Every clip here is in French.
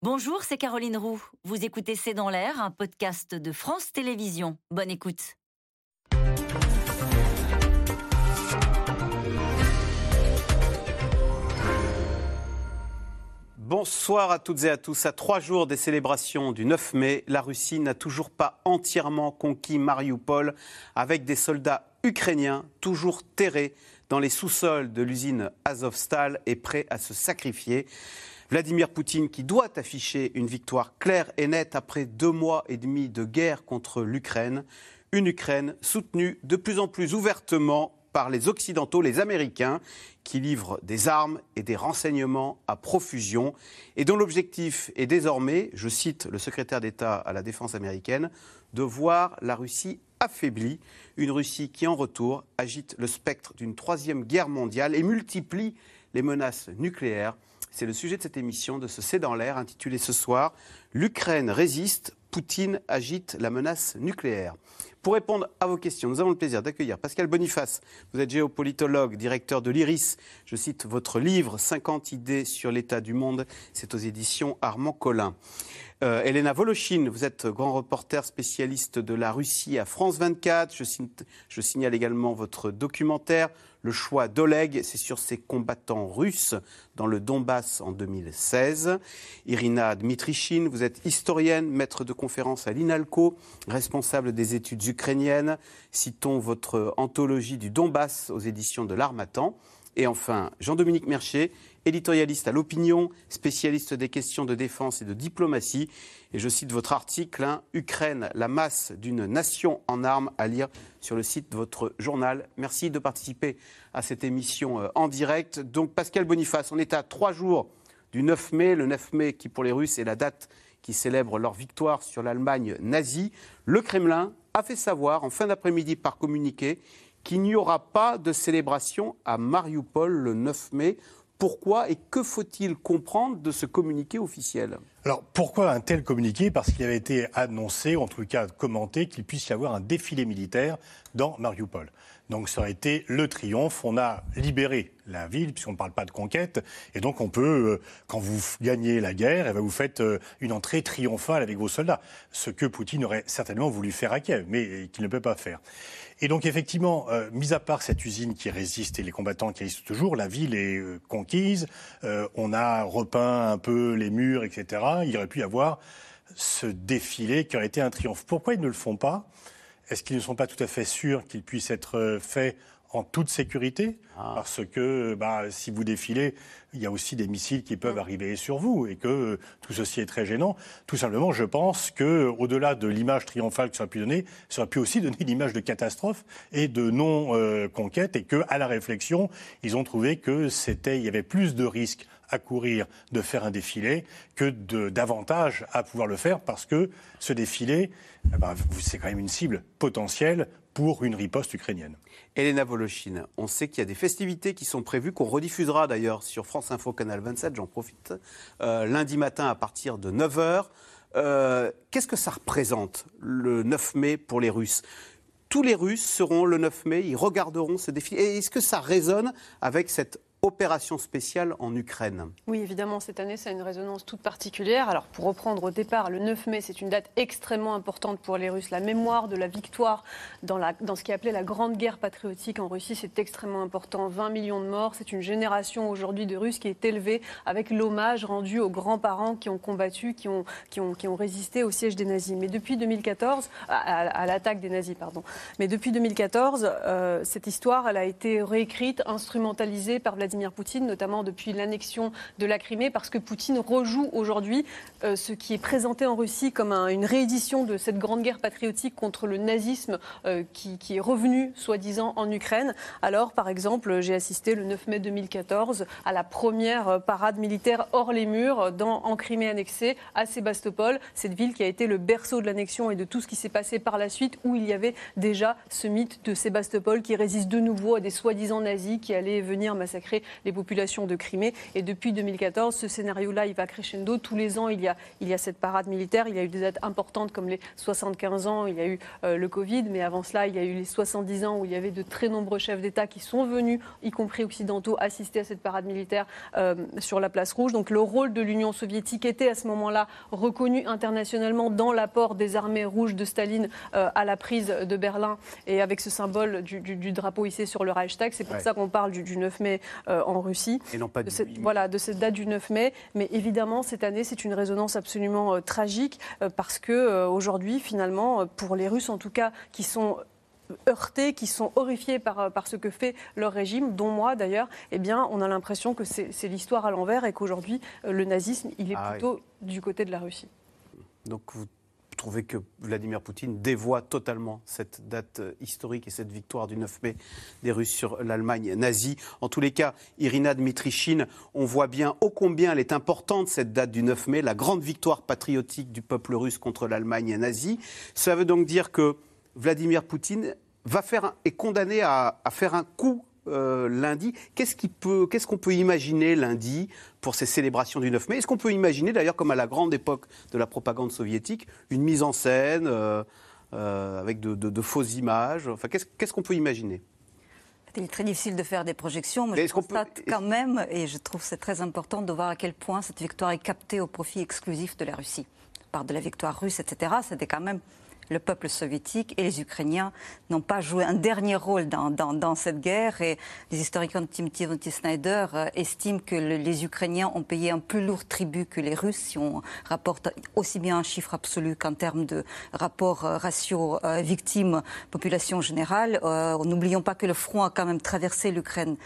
Bonjour, c'est Caroline Roux. Vous écoutez C'est dans l'air, un podcast de France Télévisions. Bonne écoute. Bonsoir à toutes et à tous. À trois jours des célébrations du 9 mai, la Russie n'a toujours pas entièrement conquis Mariupol avec des soldats ukrainiens toujours terrés dans les sous-sols de l'usine Azovstal et prêts à se sacrifier. Vladimir Poutine qui doit afficher une victoire claire et nette après deux mois et demi de guerre contre l'Ukraine. Une Ukraine soutenue de plus en plus ouvertement par les Occidentaux, les Américains, qui livrent des armes et des renseignements à profusion et dont l'objectif est désormais, je cite le secrétaire d'État à la Défense américaine, de voir la Russie affaiblie, une Russie qui en retour agite le spectre d'une troisième guerre mondiale et multiplie les menaces nucléaires c'est le sujet de cette émission, de ce C'est dans l'air, intitulé ce soir L'Ukraine résiste, Poutine agite la menace nucléaire. Pour répondre à vos questions, nous avons le plaisir d'accueillir Pascal Boniface. Vous êtes géopolitologue, directeur de l'IRIS. Je cite votre livre 50 idées sur l'état du monde. C'est aux éditions Armand Collin. Euh, Elena Voloshin, vous êtes grand reporter spécialiste de la Russie à France 24. Je, je signale également votre documentaire le choix d'Oleg, c'est sur ces combattants russes dans le Donbass en 2016. Irina Dmitrichine, vous êtes historienne, maître de conférence à l'INALCO, responsable des études ukrainiennes. Citons votre anthologie du Donbass aux éditions de l'Armatan. Et enfin, Jean-Dominique Mercier, éditorialiste à l'opinion, spécialiste des questions de défense et de diplomatie. Et je cite votre article, hein, Ukraine, la masse d'une nation en armes, à lire sur le site de votre journal. Merci de participer à cette émission euh, en direct. Donc Pascal Boniface, on est à trois jours du 9 mai, le 9 mai qui pour les Russes est la date qui célèbre leur victoire sur l'Allemagne nazie. Le Kremlin a fait savoir en fin d'après-midi par communiqué qu'il n'y aura pas de célébration à Mariupol le 9 mai. Pourquoi et que faut-il comprendre de ce communiqué officiel? Alors pourquoi un tel communiqué? Parce qu'il avait été annoncé, en tout cas commenté, qu'il puisse y avoir un défilé militaire dans Mariupol. Donc ça aurait été le triomphe. On a libéré la ville, puisqu'on ne parle pas de conquête. Et donc on peut, euh, quand vous gagnez la guerre, eh ben, vous faites euh, une entrée triomphale avec vos soldats. Ce que Poutine aurait certainement voulu faire à Kiev, mais qu'il ne peut pas faire. Et donc effectivement, euh, mis à part cette usine qui résiste et les combattants qui résistent toujours, la ville est conquise. on a repeint un peu les murs, etc. Il aurait pu y avoir ce défilé qui aurait été un triomphe. Pourquoi ils ne le font pas? Est-ce qu'ils ne sont pas tout à fait sûrs qu'il puisse être euh, fait en toute sécurité, ah. parce que bah, si vous défilez, il y a aussi des missiles qui peuvent mm. arriver sur vous, et que euh, tout ceci est très gênant. Tout simplement, je pense que au-delà de l'image triomphale que ça aurait pu donner, ça aurait pu aussi donner l'image de catastrophe et de non-conquête, et que à la réflexion, ils ont trouvé que c'était, il y avait plus de risques à courir de faire un défilé que davantage à pouvoir le faire parce que ce défilé, eh ben, c'est quand même une cible potentielle pour une riposte ukrainienne. Elena Voloshin, on sait qu'il y a des festivités qui sont prévues, qu'on rediffusera d'ailleurs sur France Info Canal 27, j'en profite, euh, lundi matin à partir de 9h. Euh, qu'est-ce que ça représente le 9 mai pour les Russes? Tous les Russes seront le 9 mai, ils regarderont ce défilé. Est-ce que ça résonne avec cette opération spéciale en Ukraine. Oui, évidemment, cette année, ça a une résonance toute particulière. Alors, pour reprendre au départ, le 9 mai, c'est une date extrêmement importante pour les Russes. La mémoire de la victoire dans, ce qui est appelé la Grande Guerre patriotique en Russie, c'est extrêmement important. 20 millions de morts, c'est une génération aujourd'hui de Russes qui est élevée avec l'hommage rendu aux grands-parents qui ont combattu, qui ont résisté au siège des nazis. Mais depuis 2014, à, l'attaque des nazis, pardon. Mais depuis 2014, euh, cette histoire, elle a été réécrite, instrumentalisée par Vladimir Poutine, notamment depuis l'annexion de la Crimée, parce que Poutine rejoue aujourd'hui euh, ce qui est présenté en Russie comme une réédition de cette grande guerre patriotique contre le nazisme euh, qui, est revenu, soi-disant, en Ukraine. Alors, par exemple, j'ai assisté le 9 mai 2014 à la première euh, parade militaire hors les murs dans, en Crimée annexée à Sébastopol, cette ville qui a été le berceau de l'annexion et de tout ce qui s'est passé par la suite, où il y avait déjà ce mythe de Sébastopol qui résiste de nouveau à des soi-disant nazis qui allaient venir massacrer les populations de Crimée. Et depuis 2014, ce scénario-là, il va crescendo. Tous les ans, il y, a, il y a cette parade militaire. Il y a eu des dates importantes comme les 75 ans, il y a eu euh, le Covid, mais avant cela, il y a eu les 70 ans où il y avait de très nombreux chefs d'État qui sont venus, y compris occidentaux, assister à cette parade militaire euh, sur la place rouge. Donc le rôle de l'Union soviétique était à ce moment-là reconnu internationalement dans l'apport des armées rouges de Staline euh, à la prise de Berlin et avec ce symbole du, drapeau hissé sur le Reichstag. C'est pour ça qu'on parle du, 9 mai en Russie. Et non pas de cette, Voilà, de cette date du 9 mai. Mais évidemment, cette année, c'est une résonance absolument tragique parce que aujourd'hui, finalement, pour les Russes en tout cas, qui sont heurtés, qui sont horrifiés par, par ce que fait leur régime, dont moi d'ailleurs, eh bien, on a l'impression que c'est l'histoire à l'envers et qu'aujourd'hui, euh, le nazisme, il est ah plutôt du côté de la Russie. Donc vous trouvez que Vladimir Poutine dévoie totalement cette date euh, historique et cette victoire du 9 mai des Russes sur l'Allemagne nazie. En tous les cas, Irina Dmitrichine, on voit bien ô combien elle est importante, cette date du 9 mai, la grande victoire patriotique du peuple russe contre l'Allemagne nazie. Ça veut donc dire que Vladimir Poutine va faire est condamné à, faire un coup euh, lundi. Qu'est-ce qu'on peut, imaginer lundi pour ces célébrations du 9 mai? Est-ce qu'on peut imaginer, d'ailleurs, comme à la grande époque de la propagande soviétique, une mise en scène euh, euh, avec de, fausses images? Enfin, qu'est-ce qu'on peut imaginer? Il est très difficile de faire des projections, mais, je constate quand même, et je trouve c'est très important de voir à quel point cette victoire est captée au profit exclusif de la Russie. Par de la victoire russe, etc., c'était quand même le peuple soviétique et les Ukrainiens n'ont pas joué un dernier rôle dans, cette guerre. Et les historiens Timothy Snyder euh, estiment que les Ukrainiens ont payé un plus lourd tribut que les Russes, si on rapporte aussi bien un chiffre absolu qu'en termes de rapport euh, ratio euh, victime-population générale. N'oublions pas que le front a quand même traversé l'Ukraine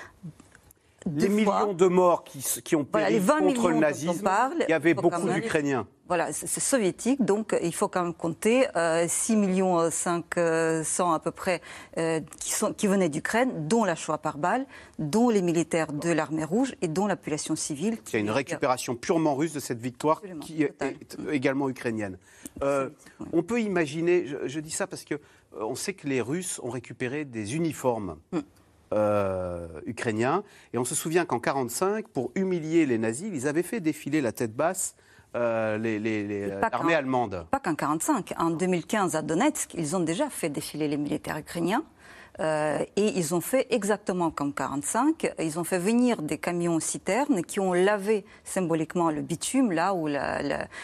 les millions de morts qui, qui ont péri contre le nazisme, il y avait beaucoup d'Ukrainiens. Voilà, c'est soviétique, donc il faut quand même compter euh, 6 millions 500 à peu près euh, qui, sont, qui venaient d'Ukraine, dont la Shoah par balle, dont les militaires de l'armée rouge et dont la population civile. Il y a une récupération purement russe de cette victoire qui est, également ukrainienne. Euh, on peut imaginer, je, dis ça parce que euh, on sait que les Russes ont récupéré des uniformes. Mm. Euh, ukrainiens. Et on se souvient qu'en 1945, pour humilier les nazis, ils avaient fait défiler la tête basse euh, l'armée allemande. Pas qu'en 1945. En 2015, à Donetsk, ils ont déjà fait défiler les militaires ukrainiens. Euh, et ils ont fait exactement comme 45. Ils ont fait venir des camions citernes qui ont lavé symboliquement le bitume, là où la,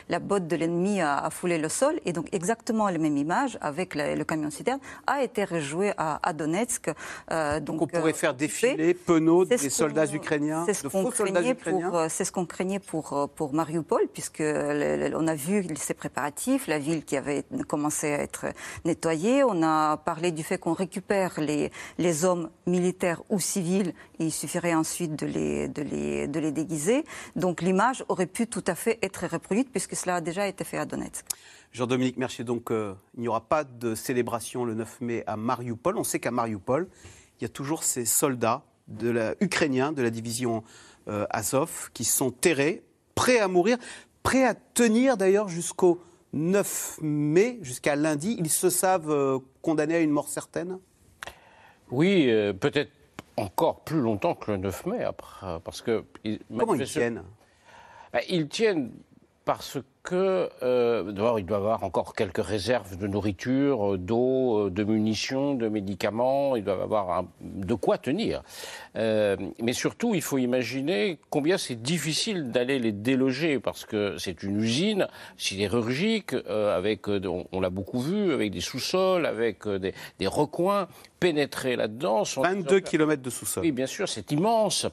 la, botte de l'ennemi a, foulé le sol. Et donc exactement la même image avec le camion citerne a été rejoué à, à Donetsk. Euh, donc, on pourrait faire euh, défiler Penaud des soldats ukrainiens, C'est ce qu'on craignait, pour, c'est ce qu'on craignait pour, pour Mariupol, puisque on a vu ces préparatifs, la ville qui avait commencé à être nettoyée. On a parlé du fait qu'on récupère les, hommes militaires ou civils, il suffirait ensuite de les, déguiser. Donc l'image aurait pu tout à fait être reproduite puisque cela a déjà été fait à Donetsk. Jean-Dominique Mercier, donc euh, il n'y aura pas de célébration le 9 mai à Mariupol. On sait qu'à Mariupol, il y a toujours ces soldats ukrainiens de la division euh, Azov qui sont terrés, prêts à mourir, prêts à tenir d'ailleurs jusqu'au 9 mai, jusqu'à lundi. Ils se savent euh, condamnés à une mort certaine? Oui, euh, peut-être encore plus longtemps que le 9 mai, après, parce que... Comment ils tiennent? Ben, Ils tiennent parce que, euh, d'abord, il doit avoir encore quelques réserves de nourriture, euh, d'eau, euh, de munitions, de médicaments. Ils doivent avoir de quoi tenir. mais surtout, il faut imaginer combien c'est difficile d'aller les déloger parce que c'est une usine sidérurgique avec, on, l'a beaucoup vu, avec des sous-sols, avec des, des recoins pénétrer là-dedans. 22 km de sous-sol. Oui, bien sûr, c'est immense.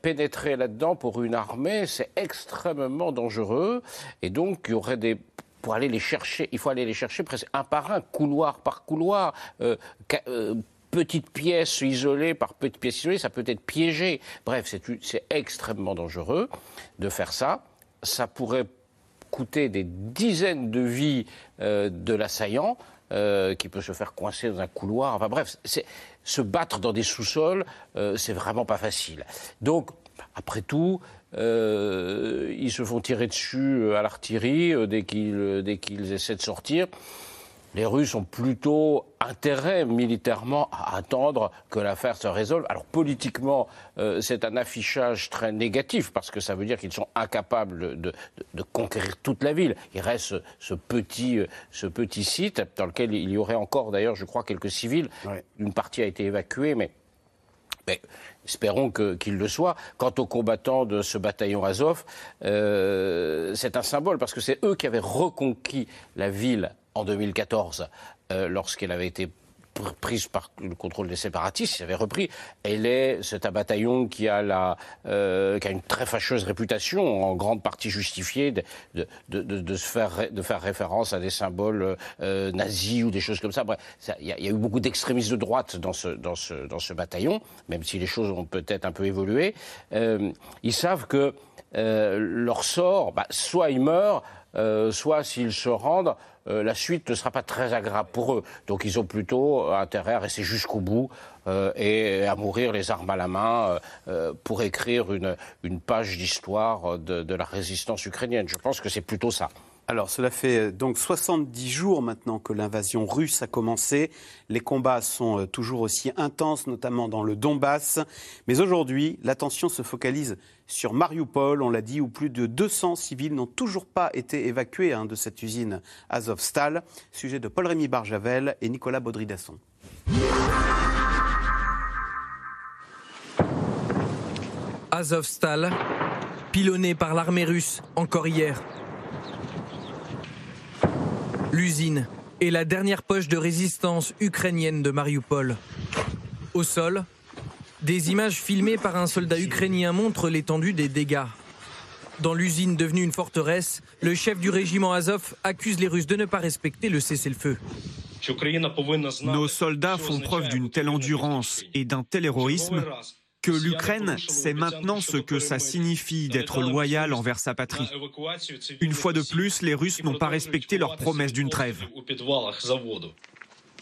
Pénétrer là-dedans pour une armée, c'est extrêmement dangereux. Et donc, il y aurait des pour aller les chercher, il faut aller les chercher presque un par un, couloir par couloir, euh, euh, petites pièces isolées par petites pièces isolées, ça peut être piégé. Bref, c'est extrêmement dangereux de faire ça. Ça pourrait coûter des dizaines de vies euh, de l'assaillant. qui peut se faire coincer dans un couloir. Enfin bref, se battre dans des sous-sols, c'est vraiment pas facile. Donc, après tout, euh, ils se font tirer dessus euh, à l'artillerie euh, dès qu'ils essaient de sortir. Les Russes ont plutôt intérêt militairement à attendre que l'affaire se résolve. Alors politiquement, euh, c'est un affichage très négatif parce que ça veut dire qu'ils sont incapables de, conquérir toute la ville. Il reste ce, petit, euh, ce petit site dans lequel il y aurait encore d'ailleurs, je crois, quelques civils. Une partie a été évacuée, mais mais espérons qu'il le soit. Quant aux combattants de ce bataillon Azov, euh, c'est un symbole parce que c'est eux qui avaient reconquis la ville en 2014 euh, lorsqu'elle avait été prise par le contrôle des séparatistes, il avait repris. Elle est, la, euh, qui a une très fâcheuse réputation, en grande partie justifiée, de, faire, référence à des symboles euh, nazis ou des choses comme ça. Il y, a eu beaucoup d'extrémistes de droite dans ce, bataillon, même si les choses ont peut-être un peu évolué. Ils savent que leur sort, bah, soit ils meurent, soit s'ils se rendent, euh, la suite ne sera pas très agréable pour eux. Donc ils ont plutôt intérêt à rester jusqu'au bout euh, et à mourir les armes à la main pour écrire une, page d'histoire de la résistance ukrainienne. Je pense que c'est plutôt ça. Alors, cela fait euh, donc 70 jours maintenant que l'invasion russe a commencé. Les combats sont euh, toujours aussi intenses, notamment dans le Donbass. Mais aujourd'hui, l'attention se focalise sur Mariupol, on l'a dit, où plus de 200 civils n'ont toujours pas été évacués hein, de cette usine Azovstal. Sujet de Paul-Rémy Barjavel et Nicolas Baudry-Dasson. Azovstal, pilonné par l'armée russe encore hier. L'usine est la dernière poche de résistance ukrainienne de Mariupol. Au sol, des images filmées par un soldat ukrainien montrent l'étendue des dégâts. Dans l'usine devenue une forteresse, le chef du régiment Azov accuse les Russes de ne pas respecter le cessez-le-feu. Nos soldats font preuve d'une telle endurance et d'un tel héroïsme que l'Ukraine sait maintenant ce que ça signifie d'être loyal envers sa patrie. Une fois de plus, les Russes n'ont pas respecté leur promesse d'une trêve.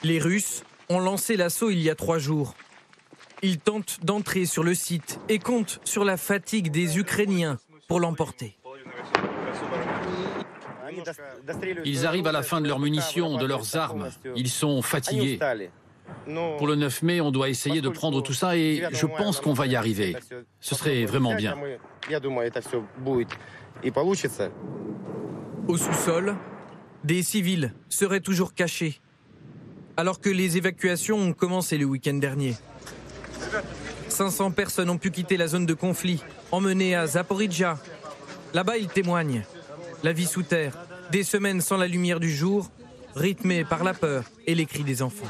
Les Russes ont lancé l'assaut il y a trois jours. Ils tentent d'entrer sur le site et comptent sur la fatigue des Ukrainiens pour l'emporter. Ils arrivent à la fin de leurs munitions, de leurs armes. Ils sont fatigués. Pour le 9 mai, on doit essayer de prendre tout ça et je pense qu'on va y arriver. Ce serait vraiment bien. Au sous-sol, des civils seraient toujours cachés, alors que les évacuations ont commencé le week-end dernier. 500 personnes ont pu quitter la zone de conflit, emmenées à Zaporizhia. Là-bas, ils témoignent. La vie sous terre, des semaines sans la lumière du jour, rythmé par la peur et les cris des enfants.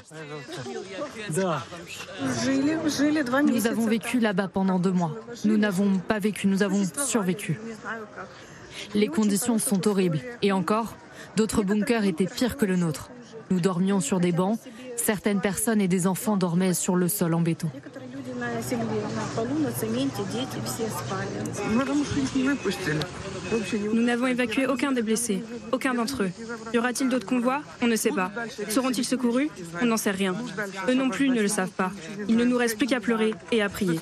Nous avons vécu là-bas pendant deux mois. Nous n'avons pas vécu, nous avons survécu. Les conditions sont horribles. Et encore, d'autres bunkers étaient pires que le nôtre. Nous dormions sur des bancs. Certaines personnes et des enfants dormaient sur le sol en béton. Nous n'avons évacué aucun des blessés, aucun d'entre eux. Y aura-t-il d'autres convois? On ne sait pas. Seront-ils secourus? On n'en sait rien. Eux non plus ne le savent pas. Il ne nous reste plus qu'à pleurer et à prier.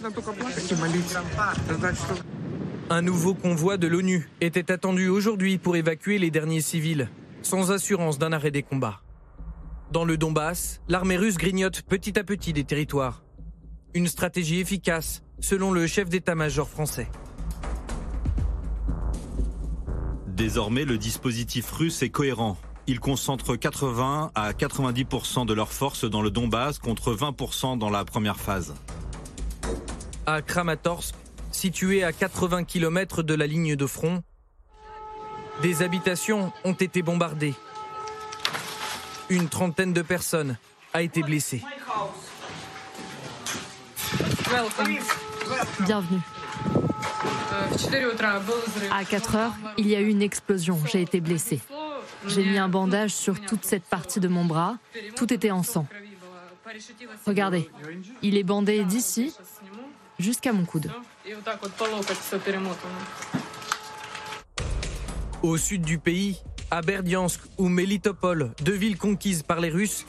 Un nouveau convoi de l'ONU était attendu aujourd'hui pour évacuer les derniers civils, sans assurance d'un arrêt des combats. Dans le Donbass, l'armée russe grignote petit à petit des territoires. Une stratégie efficace, selon le chef d'état-major français. Désormais, le dispositif russe est cohérent. Il concentre 80 à 90% de leurs forces dans le Donbass contre 20% dans la première phase. À Kramatorsk, situé à 80 km de la ligne de front, des habitations ont été bombardées. Une trentaine de personnes a été blessée. Bienvenue. À 4 heures, il y a eu une explosion. J'ai été blessée. J'ai mis un bandage sur toute cette partie de mon bras. Tout était en sang. Regardez, il est bandé d'ici jusqu'à mon coude. Au sud du pays, à Berdiansk ou Melitopol, deux villes conquises par les Russes,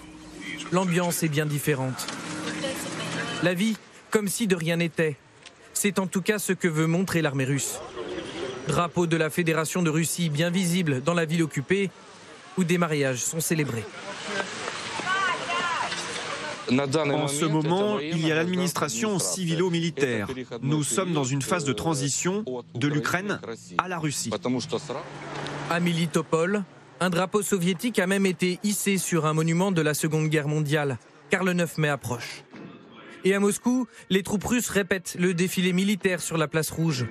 l'ambiance est bien différente. La vie, comme si de rien n'était. C'est en tout cas ce que veut montrer l'armée russe. Drapeau de la Fédération de Russie bien visible dans la ville occupée, où des mariages sont célébrés. En ce moment, il y a l'administration civilo-militaire. Nous sommes dans une phase de transition de l'Ukraine à la Russie. À Militopol, un drapeau soviétique a même été hissé sur un monument de la Seconde Guerre mondiale, car le 9 mai approche. Et à Moscou, les troupes russes répètent le défilé militaire sur la place rouge.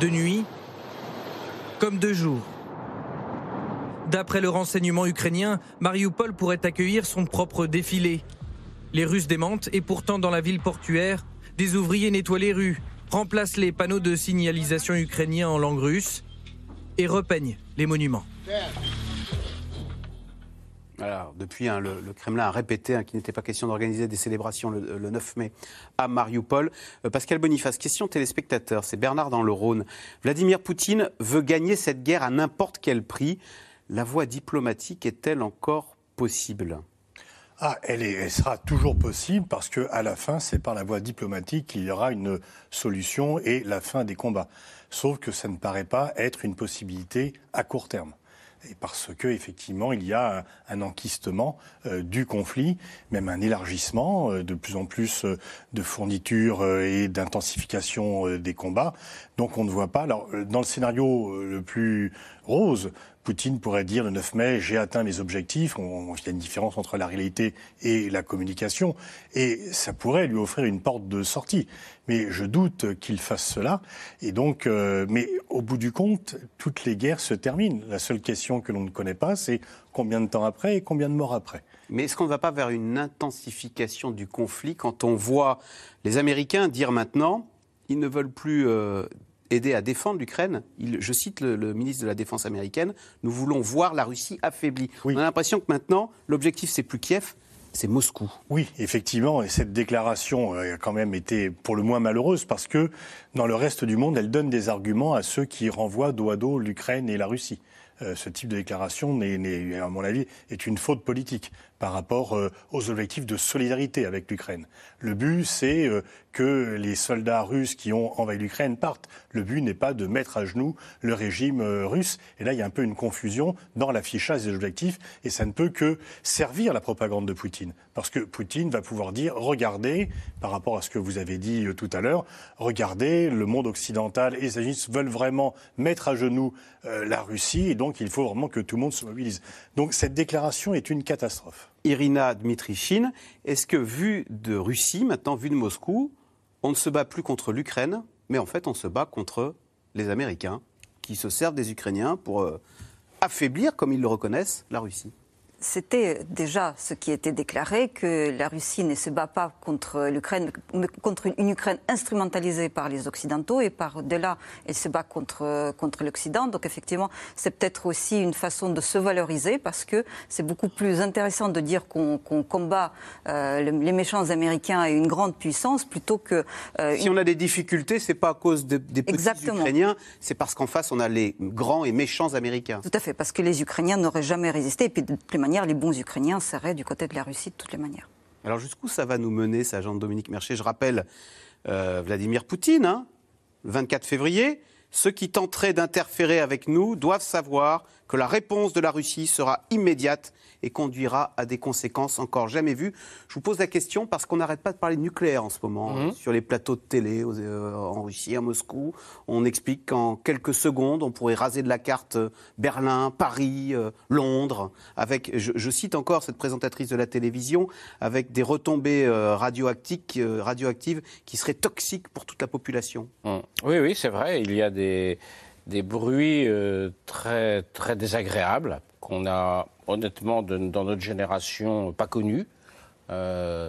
De nuit, comme de jour. D'après le renseignement ukrainien, Mariupol pourrait accueillir son propre défilé. Les Russes démentent et pourtant dans la ville portuaire, des ouvriers nettoient les rues, remplacent les panneaux de signalisation ukrainiens en langue russe et repeignent les monuments. Alors, depuis, hein, le, Kremlin a répété hein, qu'il n'était pas question d'organiser des célébrations le, 9 mai à Mariupol. Euh, Pascal Boniface, question téléspectateur, c'est Bernard dans le Rhône. Vladimir Poutine veut gagner cette guerre à n'importe quel prix la voie diplomatique est-elle encore possible? Ah, elle, elle, sera toujours possible parce qu'à la fin, c'est par la voie diplomatique qu'il y aura une solution et la fin des combats. Sauf que ça ne paraît pas être une possibilité à court terme et parce que effectivement il y a un, enquistement euh, du conflit, même un élargissement, euh, de plus en plus euh, de fournitures et d'intensification des combats. Donc on ne voit pas. Alors dans le scénario le plus rose, Poutine pourrait dire le 9 mai, j'ai atteint mes objectifs. il y a une différence entre la réalité et la communication. Et ça pourrait lui offrir une porte de sortie. Mais je doute qu'il fasse cela. Et donc, euh, mais au bout du compte, toutes les guerres se terminent. La seule question que l'on ne connaît pas, c'est combien de temps après et combien de morts après. Mais est-ce qu'on ne va pas vers une intensification du conflit quand on voit les Américains dire maintenant, ils ne veulent plus euh, aider à défendre l'Ukraine. Je cite le, ministre de la Défense américaine, nous voulons voir la Russie affaiblie. On a l'impression que maintenant, l'objectif, c'est plus Kiev, c'est Moscou. Oui, effectivement, et cette déclaration euh, a quand même été pour le moins malheureuse parce que dans le reste du monde, elle donne des arguments à ceux qui renvoient dos à dos l'Ukraine et la Russie. Euh, ce type de déclaration, à mon avis, est une faute politique par rapport euh, aux objectifs de solidarité avec l'Ukraine. Le but, c'est euh, que les soldats russes qui ont envahi l'Ukraine partent. Le but n'est pas de mettre à genoux le régime russe. Et là, il y a un peu une confusion dans l'affichage des objectifs, et ça ne peut que servir la propagande de Poutine. Parce que Poutine va pouvoir dire, regardez, par rapport à ce que vous avez dit tout à l'heure, regardez, le monde occidental et les États-Unis veulent vraiment mettre à genoux la Russie, et donc il faut vraiment que tout le monde se mobilise. Donc cette déclaration est une catastrophe. Irina Dmitrichine, est-ce que vu de Russie, maintenant vu de Moscou, on ne se bat plus contre l'Ukraine, mais en fait on se bat contre les Américains qui se servent des Ukrainiens pour euh, affaiblir, comme ils le reconnaissent, la Russie? C'était déjà ce qui était déclaré, que la Russie ne se bat pas contre l'Ukraine, mais contre une Ukraine instrumentalisée par les Occidentaux, et par-delà, elle se bat contre, contre l'Occident. Donc effectivement, c'est peut-être aussi une façon de se valoriser, parce que c'est beaucoup plus intéressant de dire qu'on combat euh, les méchants américains et une grande puissance, plutôt que... Euh, si on a des difficultés, c'est pas à cause des petits Ukrainiens, c'est parce qu'en face, on a les grands et méchants Américains. Tout à fait, parce que les Ukrainiens n'auraient jamais résisté, et puis de les bons Ukrainiens seraient du côté de la Russie de toutes les manières. Alors jusqu'où ça va nous mener, ça, Jean-Dominique Mercher Je rappelle euh, Vladimir Poutine, 24 hein, février. Ceux qui tenteraient d'interférer avec nous doivent savoir que la réponse de la Russie sera immédiate et conduira à des conséquences encore jamais vues. Je vous pose la question parce qu'on n'arrête pas de parler de nucléaire en ce moment mhm. sur les plateaux de télé euh, en Russie, à Moscou. On explique qu'en quelques secondes, on pourrait raser de la carte euh, Berlin, Paris, euh, Londres, avec, je, cite encore cette présentatrice de la télévision, avec des retombées radioactives, radioactives qui seraient toxiques pour toute la population. Mmh. Oui, oui, c'est vrai. Il y a des des bruits très, très désagréables qu'on a honnêtement dans notre génération pas connus. Euh,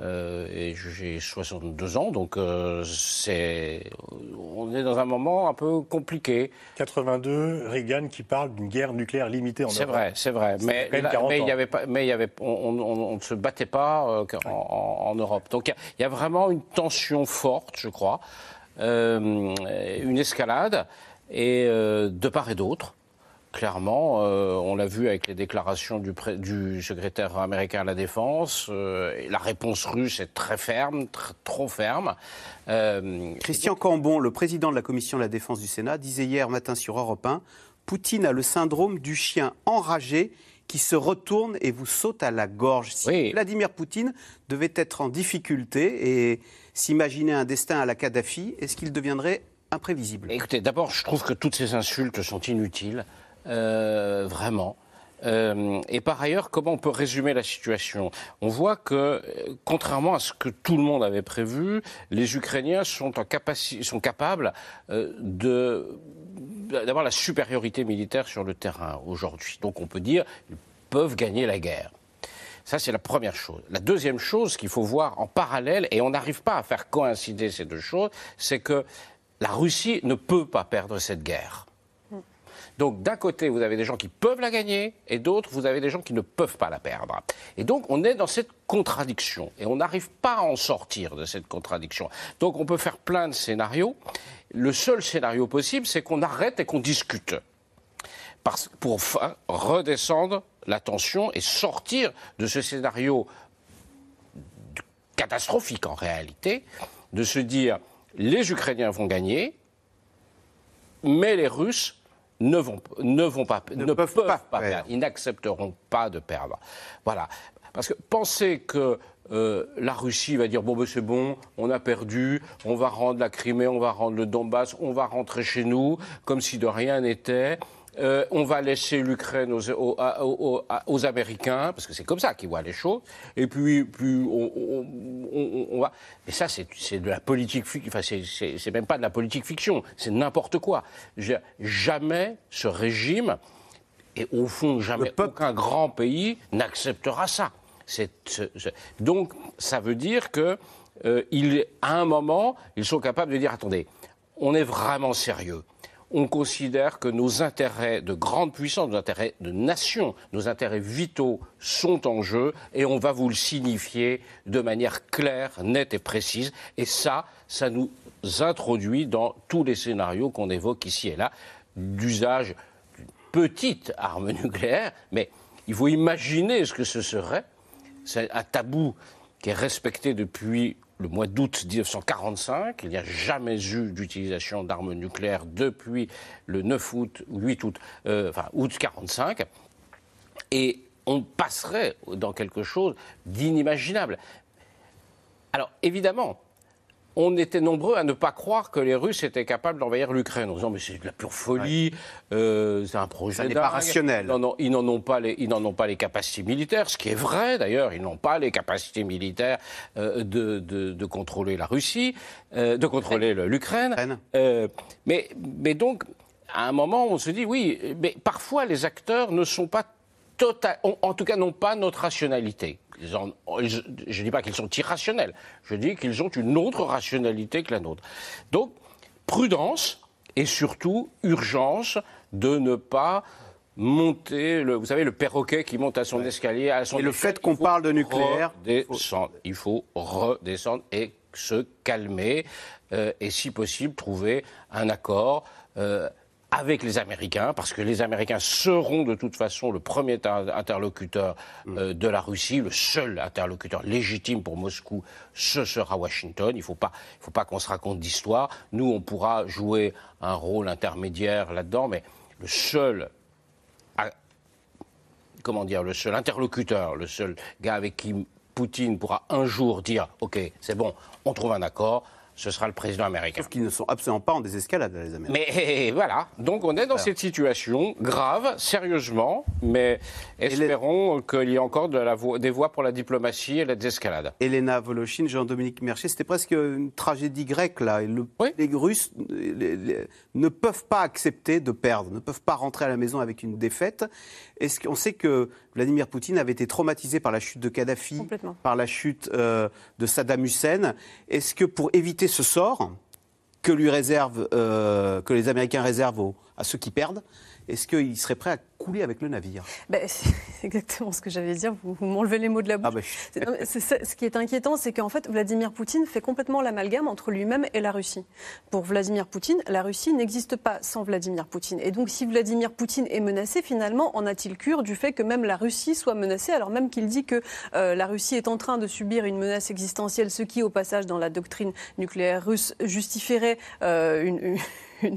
euh, et j'ai 62 ans, donc euh, c'est, on est dans un moment un peu compliqué. 82, Reagan qui parle d'une guerre nucléaire limitée en Europe. C'est vrai, c'est vrai. Mais, mais, il y avait pas, mais y avait, on, ne se battait pas en, Europe. Donc il y, a vraiment une tension forte, je crois, une escalade, et de part et d'autre clairement. Euh, on l'a vu avec les déclarations du, du, secrétaire américain à la Défense. Euh, la réponse russe est très ferme, trop ferme. Euh, Christian Cambon, le président de la commission de la Défense du Sénat, disait hier matin sur Europe 1 Poutine a le syndrome du chien enragé qui se retourne et vous saute à la gorge. Si Vladimir Poutine devait être en difficulté et s'imaginer un destin à la Kadhafi, est-ce qu'il deviendrait Écoutez, d'abord, je trouve que toutes ces insultes sont inutiles, euh, vraiment. Euh, et par ailleurs, comment on peut résumer la situation? On voit que, euh, contrairement à ce que tout le monde avait prévu, les Ukrainiens sont, en sont capables d'avoir la supériorité militaire sur le terrain aujourd'hui. Donc on peut dire qu'ils peuvent gagner la guerre. Ça, c'est la première chose. La deuxième chose qu'il faut voir en parallèle, et on n'arrive pas à faire coïncider ces deux choses, c'est que la Russie ne peut pas perdre cette guerre. Donc d'un côté, vous avez des gens qui peuvent la gagner, et d'autres, vous avez des gens qui ne peuvent pas la perdre. Et donc on est dans cette contradiction, et on n'arrive pas à en sortir de cette contradiction. Donc on peut faire plein de scénarios. Le seul scénario possible, c'est qu'on arrête et qu'on discute. pour redescendre la tension et sortir de ce scénario catastrophique en réalité, de se dire les Ukrainiens vont gagner, mais les Russes ne vont, ne vont pas, ne, peuvent, pas, perdre. Ils n'accepteront pas de perdre. Voilà. Parce que penser que euh, la Russie va dire bon ben c'est bon, on a perdu, on va rendre la Crimée, on va rendre le Donbass, on va rentrer chez nous comme si de rien n'était. Euh, on va laisser l'Ukraine aux, Américains, parce que c'est comme ça qu'ils voient les choses, et puis, puis on, va. Mais ça, c'est de la politique, enfin, c'est même pas de la politique fiction, c'est n'importe quoi. Jamais ce régime, et au fond, jamais aucun grand pays n'acceptera ça. donc, ça veut dire que, euh, à un moment, ils sont capables de dire attendez, on est vraiment sérieux on considère que nos intérêts de grande puissance, nos intérêts de nation, nos intérêts vitaux sont en jeu et on va vous le signifier de manière claire, nette et précise. Et ça, ça nous introduit dans tous les scénarios qu'on évoque ici et là d'usage d'une petite arme nucléaire, mais il faut imaginer ce que ce serait. C'est un tabou qui est respecté depuis le mois d'août 1945. Il n'y a jamais eu d'utilisation d'armes nucléaires depuis le 9 août, 8 août, euh, enfin août 45. Et on passerait dans quelque chose d'inimaginable. Alors évidemment, on était nombreux à ne pas croire que les Russes étaient capables d'envahir l'Ukraine en disant mais c'est de la pure folie, euh, c'est un projet Ça pas rationnel. Non, non, ils n'en ont pas les, ils n'en ont pas les capacités militaires, ce qui est vrai d'ailleurs, ils n'ont pas les capacités militaires euh, de, de, contrôler la Russie, euh, de contrôler l'Ukraine. mais, mais donc, à un moment, on se dit oui, mais parfois les acteurs ne sont pas total, en tout cas n'ont pas notre rationalité je ne dis pas qu'ils sont irrationnels, je dis qu'ils ont une autre rationalité que la nôtre. Donc, prudence et surtout urgence de ne pas monter, le, vous savez, le perroquet qui monte à son escalier. À son et le fait qu'on parle de nucléaire. Il faut redescendre et se calmer euh, et, si possible, trouver un accord. Euh, avec les Américains, parce que les Américains seront de toute façon le premier interlocuteur euh, de la Russie, le seul interlocuteur légitime pour Moscou, ce sera Washington. Il ne faut pas, faut pas qu'on se raconte d'histoire. Nous, on pourra jouer un rôle intermédiaire là-dedans, mais le seul, comment dire, le seul interlocuteur, le seul gars avec qui Poutine pourra un jour dire, OK, c'est bon, on trouve un accord, ce sera le président américain. Sauf qu'ils ne sont absolument pas en désescalade, les Américains. Mais voilà, donc on est dans cette situation grave, sérieusement, mais espérons qu'il y ait encore de la des voies pour la diplomatie et la désescalade. Elena Voloshin, Jean-Dominique Mercier, c'était presque une tragédie grecque, là. Les Russes ne peuvent pas accepter de perdre, ne peuvent pas rentrer à la maison avec une défaite. Est-ce qu'on sait que Vladimir Poutine avait été traumatisé par la chute de Kadhafi, par la chute euh, de Saddam Hussein? Est-ce que pour éviter ce sort euh, que les Américains réservent à ceux qui perdent, est-ce qu'il serait prêt à couler avec le navire? Ben, C'est exactement ce que j'allais dire. Vous, m'enlevez les mots de la bouche. Ah ben, ce qui est inquiétant, c'est qu'en fait, Vladimir Poutine fait complètement l'amalgame entre lui-même et la Russie. Pour Vladimir Poutine, la Russie n'existe pas sans Vladimir Poutine. Et donc, si Vladimir Poutine est menacé, finalement, en a-t-il cure du fait que même la Russie soit menacée, alors même qu'il dit que euh, la Russie est en train de subir une menace existentielle, ce qui, au passage, dans la doctrine nucléaire russe, justifierait euh, une une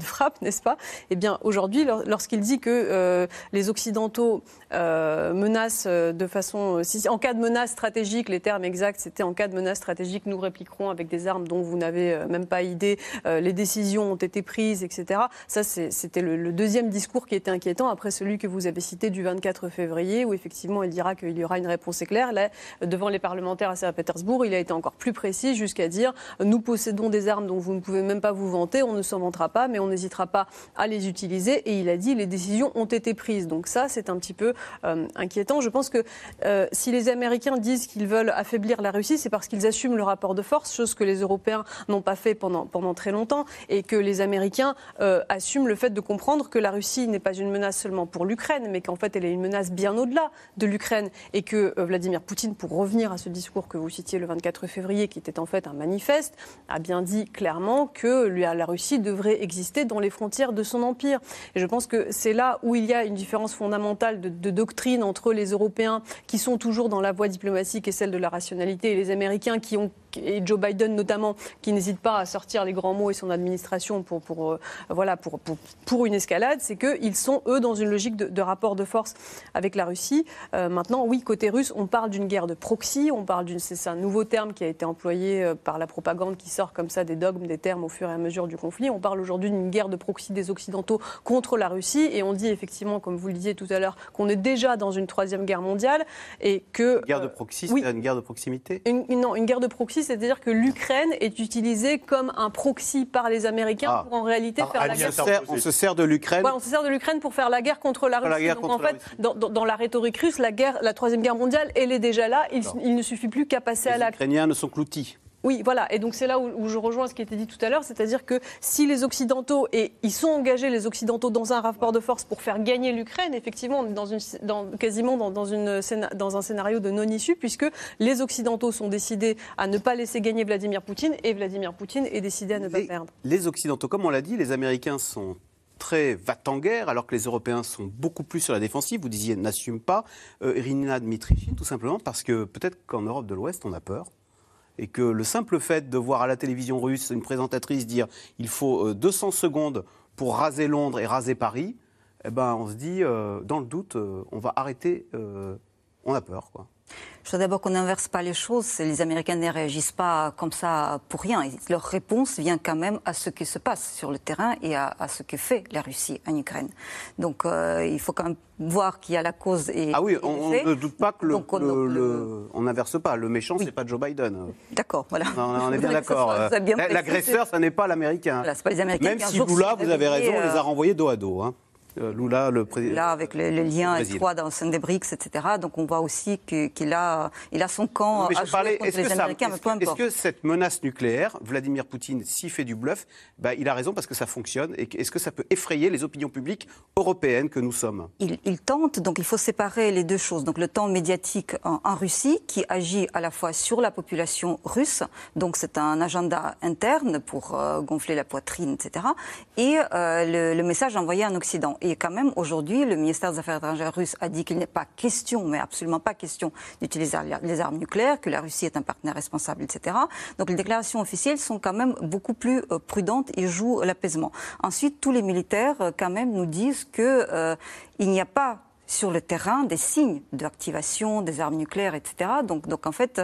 frappe, n'est-ce pas? Eh bien, aujourd'hui, lorsqu'il dit que euh, les Occidentaux euh, menacent de façon. en cas de menace stratégique, les termes exacts, c'était en cas de menace stratégique, nous répliquerons avec des armes dont vous n'avez même pas idée, les décisions ont été prises, etc. Ça, c'était le, deuxième discours qui était inquiétant, après celui que vous avez cité du 24 février, où effectivement il dira qu'il y aura une réponse éclair. Là, devant les parlementaires à Saint-Pétersbourg, il a été encore plus précis jusqu'à dire nous possédons des armes dont vous ne pouvez même pas vous vanter, on ne s'en vantera pas, mais on n'hésitera pas à les utiliser. Et il a dit les décisions ont été prises. Donc ça, c'est un petit peu euh, inquiétant. Je pense que euh, si les Américains disent qu'ils veulent affaiblir la Russie, c'est parce qu'ils assument le rapport de force, chose que les Européens n'ont pas fait pendant, pendant très longtemps, et que les Américains euh, assument le fait de comprendre que la Russie n'est pas une menace seulement pour l'Ukraine, mais qu'en fait elle est une menace bien au-delà de l'Ukraine, et que Vladimir Poutine, pour revenir à ce discours que vous citiez le 24 février, qui était en fait un manifeste, a bien dit clairement que la Russie devrait exister dans les frontières de son empire. Et je pense que c'est là où il y a une différence fondamentale de, doctrine entre les Européens qui sont toujours dans la voie diplomatique et celle de la rationalité et les Américains qui ont et Joe Biden notamment, qui n'hésite pas à sortir les grands mots et son administration pour, pour, euh, voilà, pour, pour, une escalade, c'est qu'ils sont, eux, dans une logique de, rapport de force avec la Russie. Euh, maintenant, oui, côté russe, on parle d'une guerre de proxy, on parle d'une, c'est un nouveau terme qui a été employé euh, par la propagande qui sort comme ça des dogmes, des termes au fur et à mesure du conflit. On parle aujourd'hui d'une guerre de proxy des Occidentaux contre la Russie et on dit effectivement, comme vous le disiez tout à l'heure, qu'on est déjà dans une troisième guerre mondiale et que... Une guerre de proxy, c'est une guerre de proximité? Non, une guerre de proxy, c'est-à-dire que l'Ukraine est utilisée comme un proxy par les Américains ah. pour en réalité faire la guerre. on se sert de l'Ukraine. on se sert de l'Ukraine pour faire la guerre contre la Russie. Donc en fait, dans, la rhétorique russe, la guerre, la troisième guerre mondiale, elle est déjà là. Il, ne suffit plus qu'à passer à l'acte. Les Ukrainiens ne sont cloutis. Oui, voilà. Et donc c'est là où, je rejoins ce qui a été dit tout à l'heure, c'est-à-dire que si les Occidentaux, et ils sont engagés, les Occidentaux, dans un rapport de force pour faire gagner l'Ukraine, effectivement, on est dans une, dans, quasiment dans, une, dans un scénario de non-issue, puisque les Occidentaux sont décidés à ne pas laisser gagner Vladimir Poutine, et Vladimir Poutine est décidé à ne pas perdre. Les Occidentaux, comme on l'a dit, les Américains sont très va en guerre, alors que les Européens sont beaucoup plus sur la défensive. Vous disiez n'assume pas. Euh, Irina Dmitrievich, tout simplement parce que peut-être qu'en Europe de l'Ouest, on a peur et que le simple fait de voir à la télévision russe une présentatrice dire il faut 200 euh, secondes pour raser Londres et raser Paris, eh ben, on se dit, euh, dans le doute, euh, on va arrêter, on a peur. Quoi. Je veux d'abord qu'on n'inverse pas les choses. Les Américains ne réagissent pas comme ça pour rien. Leur réponse vient quand même à ce qui se passe sur le terrain et à, ce que fait la Russie en Ukraine. Donc il faut quand même voir qu'il y a la cause et. Ah oui, on, ne doute pas que le, on n'inverse pas. Le méchant, ce c'est pas Joe Biden. D'accord, voilà. on est bien d'accord. L'agresseur, ça n'est pas l'Américain. pas les Américains. Même si Lula, vous avez raison, on les a euh, renvoyés dos à dos. Hein. Euh, Lula, le président. Là, avec le, lien étroit dans le des BRICS, etc. Donc on voit aussi qu'il a, il a son camp à jouer contre les Américains, Est-ce que cette menace nucléaire, Vladimir Poutine, s'y fait du bluff, bah, il a raison parce que ça fonctionne. Et est-ce que ça peut effrayer les opinions publiques européennes que nous sommes? Il, tente, donc il faut séparer les deux choses. Donc le temps médiatique en, Russie, qui agit à la fois sur la population russe, donc c'est un agenda interne pour euh, gonfler la poitrine, etc. Et euh, le, le message envoyé en Occident. Et quand même, aujourd'hui, le ministère des Affaires étrangères russe a dit qu'il n'est pas question, mais absolument pas question, d'utiliser les armes nucléaires, que la Russie est un partenaire responsable, etc. Donc les déclarations officielles sont quand même beaucoup plus euh, prudentes et jouent l'apaisement. Ensuite, tous les militaires, euh, quand même, nous disent qu'il euh, n'y a pas sur le terrain des signes d'activation des armes nucléaires, etc. Donc, donc en fait,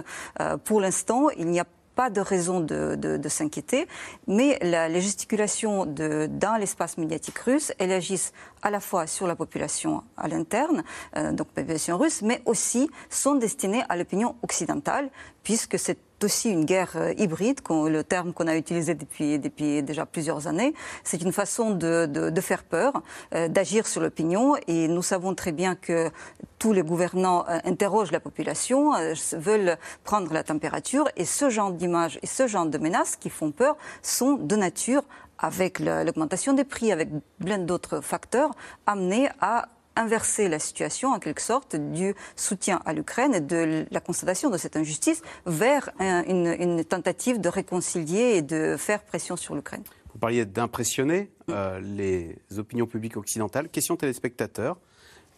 pour l'instant, il n'y a pas de raison de, s'inquiéter, mais la, les gesticulations de, dans l'espace médiatique russe, elles agissent à la fois sur la population à l'interne, euh, donc la population russe, mais aussi sont destinées à l'opinion occidentale, puisque c'est aussi une guerre euh, hybride, le terme qu'on a utilisé depuis, depuis déjà plusieurs années. C'est une façon de, de, faire peur, euh, d'agir sur l'opinion. Et nous savons très bien que tous les gouvernants euh, interrogent la population, veulent prendre la température. Et ce genre d'images et ce genre de menaces qui font peur sont de nature avec l'augmentation des prix, avec plein d'autres facteurs, amenés à inverser la situation en quelque sorte du soutien à l'Ukraine et de la constatation de cette injustice vers une, tentative de réconcilier et de faire pression sur l'Ukraine. Vous parliez d'impressionner euh, les opinions publiques occidentales. Question téléspectateur.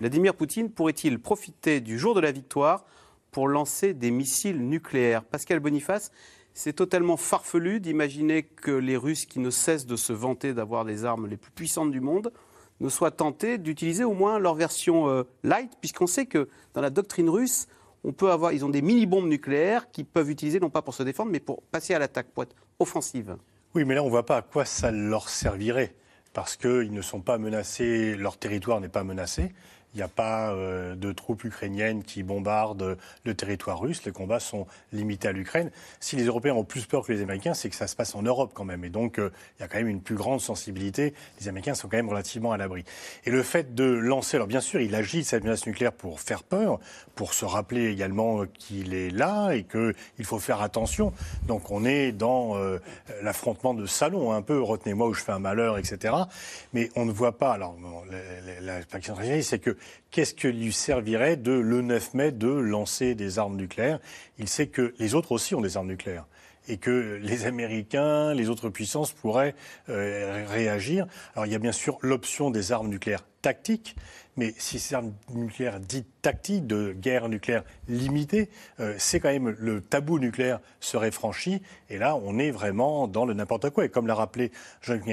Vladimir Poutine pourrait-il profiter du jour de la victoire pour lancer des missiles nucléaires? Pascal Boniface, c'est totalement farfelu d'imaginer que les Russes, qui ne cessent de se vanter d'avoir les armes les plus puissantes du monde, ne soient tentés d'utiliser au moins leur version euh, light, puisqu'on sait que dans la doctrine russe, on peut avoir, ils ont des mini-bombes nucléaires qu'ils peuvent utiliser non pas pour se défendre, mais pour passer à l'attaque, offensive. Oui, mais là, on ne voit pas à quoi ça leur servirait, parce qu'ils ne sont pas menacés, leur territoire n'est pas menacé. Il n'y a pas euh, de troupes ukrainiennes qui bombardent le territoire russe. Les combats sont limités à l'Ukraine. Si les Européens ont plus peur que les Américains, c'est que ça se passe en Europe quand même. Et donc, euh, il y a quand même une plus grande sensibilité. Les Américains sont quand même relativement à l'abri. Et le fait de lancer, alors bien sûr, il agit cette menace nucléaire pour faire peur, pour se rappeler également qu'il est là et qu'il faut faire attention. Donc, on est dans euh, l'affrontement de salon, un peu. Retenez-moi où je fais un malheur, etc. Mais on ne voit pas. Alors, la, la, c'est que qu'est-ce que lui servirait de, le 9 mai, de lancer des armes nucléaires Il sait que les autres aussi ont des armes nucléaires et que les Américains, les autres puissances pourraient euh, réagir. Alors il y a bien sûr l'option des armes nucléaires tactiques, mais si ces armes nucléaires dites tactiques, de guerre nucléaire limitée, euh, c'est quand même le tabou nucléaire serait franchi, et là on est vraiment dans le n'importe quoi. Et comme l'a rappelé Jean-Luc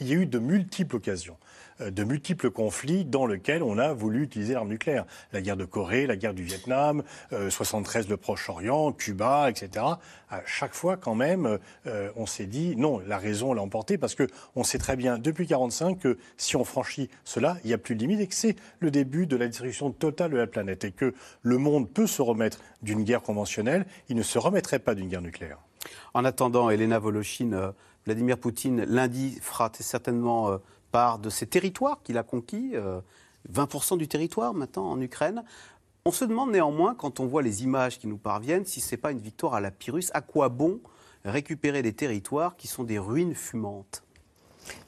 il y a eu de multiples occasions euh, de multiples conflits dans lesquels on a voulu utiliser l'arme nucléaire. La guerre de Corée, la guerre du Vietnam, 73 euh, le Proche-Orient, Cuba, etc. À chaque fois, quand même, euh, on s'est dit non, la raison l'a emporté parce que on sait très bien depuis 45 que si on franchit cela, il n'y a plus de limite et que c'est le début de la destruction totale de la planète et que le monde peut se remettre d'une guerre conventionnelle, il ne se remettrait pas d'une guerre nucléaire. En attendant, Elena Voloshin, Vladimir Poutine lundi fera certainement part de ces territoires qu'il a conquis, 20% euh, du territoire maintenant en Ukraine. On se demande néanmoins, quand on voit les images qui nous parviennent, si ce n'est pas une victoire à la Pyrrhus. À quoi bon récupérer des territoires qui sont des ruines fumantes?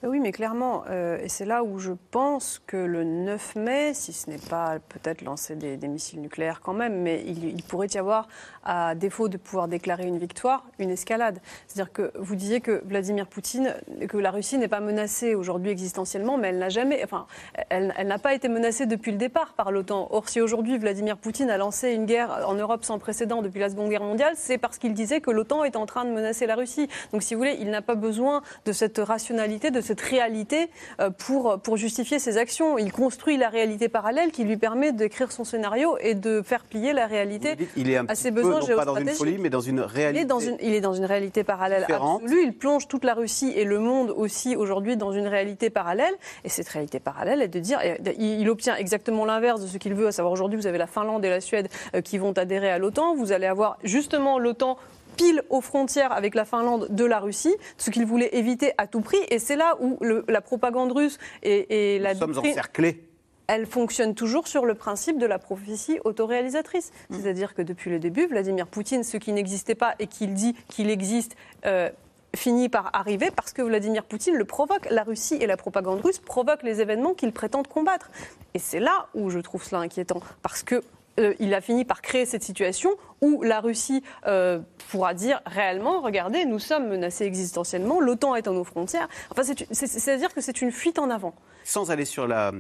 Oui, mais clairement, euh, et c'est là où je pense que le 9 mai, si ce n'est pas peut-être lancer des, missiles nucléaires quand même, mais il, pourrait y avoir, à défaut de pouvoir déclarer une victoire, une escalade. C'est-à-dire que vous disiez que Vladimir Poutine, que la Russie n'est pas menacée aujourd'hui existentiellement, mais elle n'a jamais, enfin, elle, n'a pas été menacée depuis le départ par l'OTAN. Or, si aujourd'hui Vladimir Poutine a lancé une guerre en Europe sans précédent depuis la Seconde Guerre mondiale, c'est parce qu'il disait que l'OTAN est en train de menacer la Russie. Donc, si vous voulez, il n'a pas besoin de cette rationalité de cette réalité euh, pour, pour justifier ses actions. Il construit la réalité parallèle qui lui permet d'écrire son scénario et de faire plier la réalité il est un à ses besoins non pas dans une folie, mais dans une réalité. Il est dans une, il est dans une réalité parallèle absolue. Il plonge toute la Russie et le monde aussi aujourd'hui dans une réalité parallèle. Et cette réalité parallèle est de dire, il, obtient exactement l'inverse de ce qu'il veut, à savoir aujourd'hui vous avez la Finlande et la Suède euh, qui vont adhérer à l'OTAN. Vous allez avoir justement l'OTAN pile aux frontières avec la Finlande de la Russie, ce qu'il voulait éviter à tout prix. Et c'est là où la propagande russe et, la... Nous sommes encerclés elle fonctionne toujours sur le principe de la prophétie autoréalisatrice. Mm. C'est-à-dire que depuis le début, Vladimir Poutine, ce qui n'existait pas et qu'il dit qu'il existe, euh, finit par arriver parce que Vladimir Poutine le provoque. La Russie et la propagande russe provoquent les événements qu'il prétend combattre. Et c'est là où je trouve cela inquiétant. Parce que euh, il a fini par créer cette situation où la Russie euh, pourra dire réellement, regardez, nous sommes menacés existentiellement, l'OTAN est à nos frontières. Enfin, c'est-à-dire que c'est une fuite en avant. Sans aller sur euh,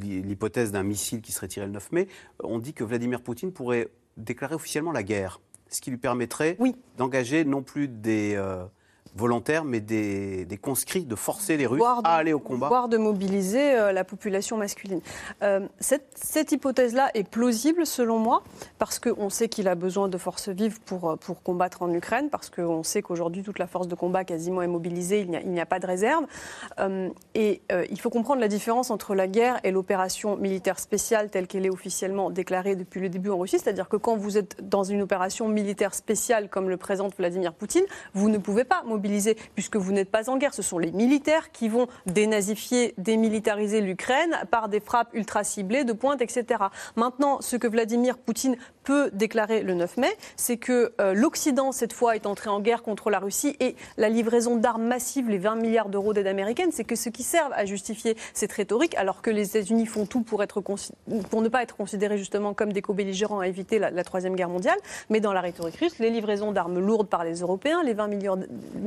l'hypothèse d'un missile qui serait tiré le 9 mai, on dit que Vladimir Poutine pourrait déclarer officiellement la guerre, ce qui lui permettrait d'engager non plus des volontaires, mais des, conscrits, de forcer les Russes à aller au combat. Voire de mobiliser euh, la population masculine. Euh, cette, hypothèse-là est plausible, selon moi, parce qu'on sait qu'il a besoin de forces vives pour, euh, pour combattre en Ukraine, parce qu'on sait qu'aujourd'hui, toute la force de combat quasiment est mobilisée, il n'y a, pas de réserve. et il faut comprendre la différence entre la guerre et l'opération militaire spéciale telle qu'elle est officiellement déclarée depuis le début en Russie. C'est-à-dire que quand vous êtes dans une opération militaire spéciale, comme le présente Vladimir Poutine, vous ne pouvez pas mobiliser puisque vous n'êtes pas en guerre. Ce sont les militaires qui vont dénazifier, démilitariser l'Ukraine par des frappes ultra ciblées de pointe, etc. Maintenant, ce que Vladimir Poutine peut déclarer le 9 mai, c'est que euh, l'Occident, cette fois, est entré en guerre contre la Russie et la livraison d'armes massives, les 20 milliards d'euros d'aide américaine, c'est que ce qui sert à justifier cette rhétorique, alors que les États-Unis font tout pour, être pour ne pas être considérés justement comme des co-belligérants à éviter la, Troisième Guerre mondiale, mais dans la rhétorique russe, les livraisons d'armes lourdes par les Européens, les 20 milliards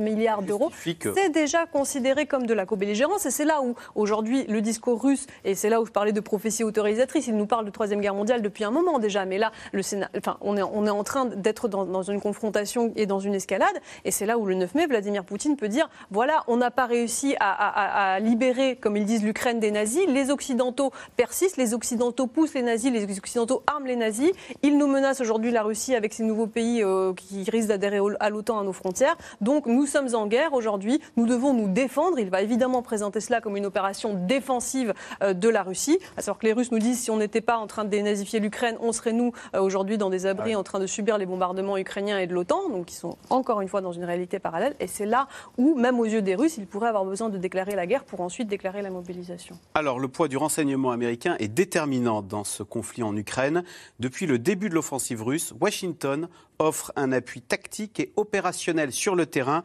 milliards d'euros, c'est déjà considéré comme de la co-belligérance. Et c'est là où, aujourd'hui, le discours russe, et c'est là où je parlais de prophétie autorisatrice, il nous parle de Troisième Guerre mondiale depuis un moment déjà. Mais là, le Sénat, enfin, on, est, on est en train d'être dans, dans, une confrontation et dans une escalade. Et c'est là où le 9 mai, Vladimir Poutine peut dire voilà, on n'a pas réussi à, à, à, libérer, comme ils disent, l'Ukraine des nazis. Les Occidentaux persistent, les Occidentaux poussent les nazis, les Occidentaux arment les nazis. Ils nous menacent aujourd'hui la Russie avec ces nouveaux pays euh, qui risquent d'adhérer à l'OTAN à nos frontières. Donc nous sommes en guerre aujourd'hui. Nous devons nous défendre. Il va évidemment présenter cela comme une opération défensive euh, de la Russie. À savoir que les Russes nous disent si on n'était pas en train de dénazifier l'Ukraine, on serait nous euh, aujourd'hui dans des abris en train de subir les bombardements ukrainiens et de l'OTAN. Donc ils sont encore une fois dans une réalité parallèle. Et c'est là où, même aux yeux des Russes, ils pourraient avoir besoin de déclarer la guerre pour ensuite déclarer la mobilisation. Alors le poids du renseignement américain est déterminant dans ce conflit en Ukraine. Depuis le début de l'offensive russe, Washington offre un appui tactique et opérationnel sur le terrain.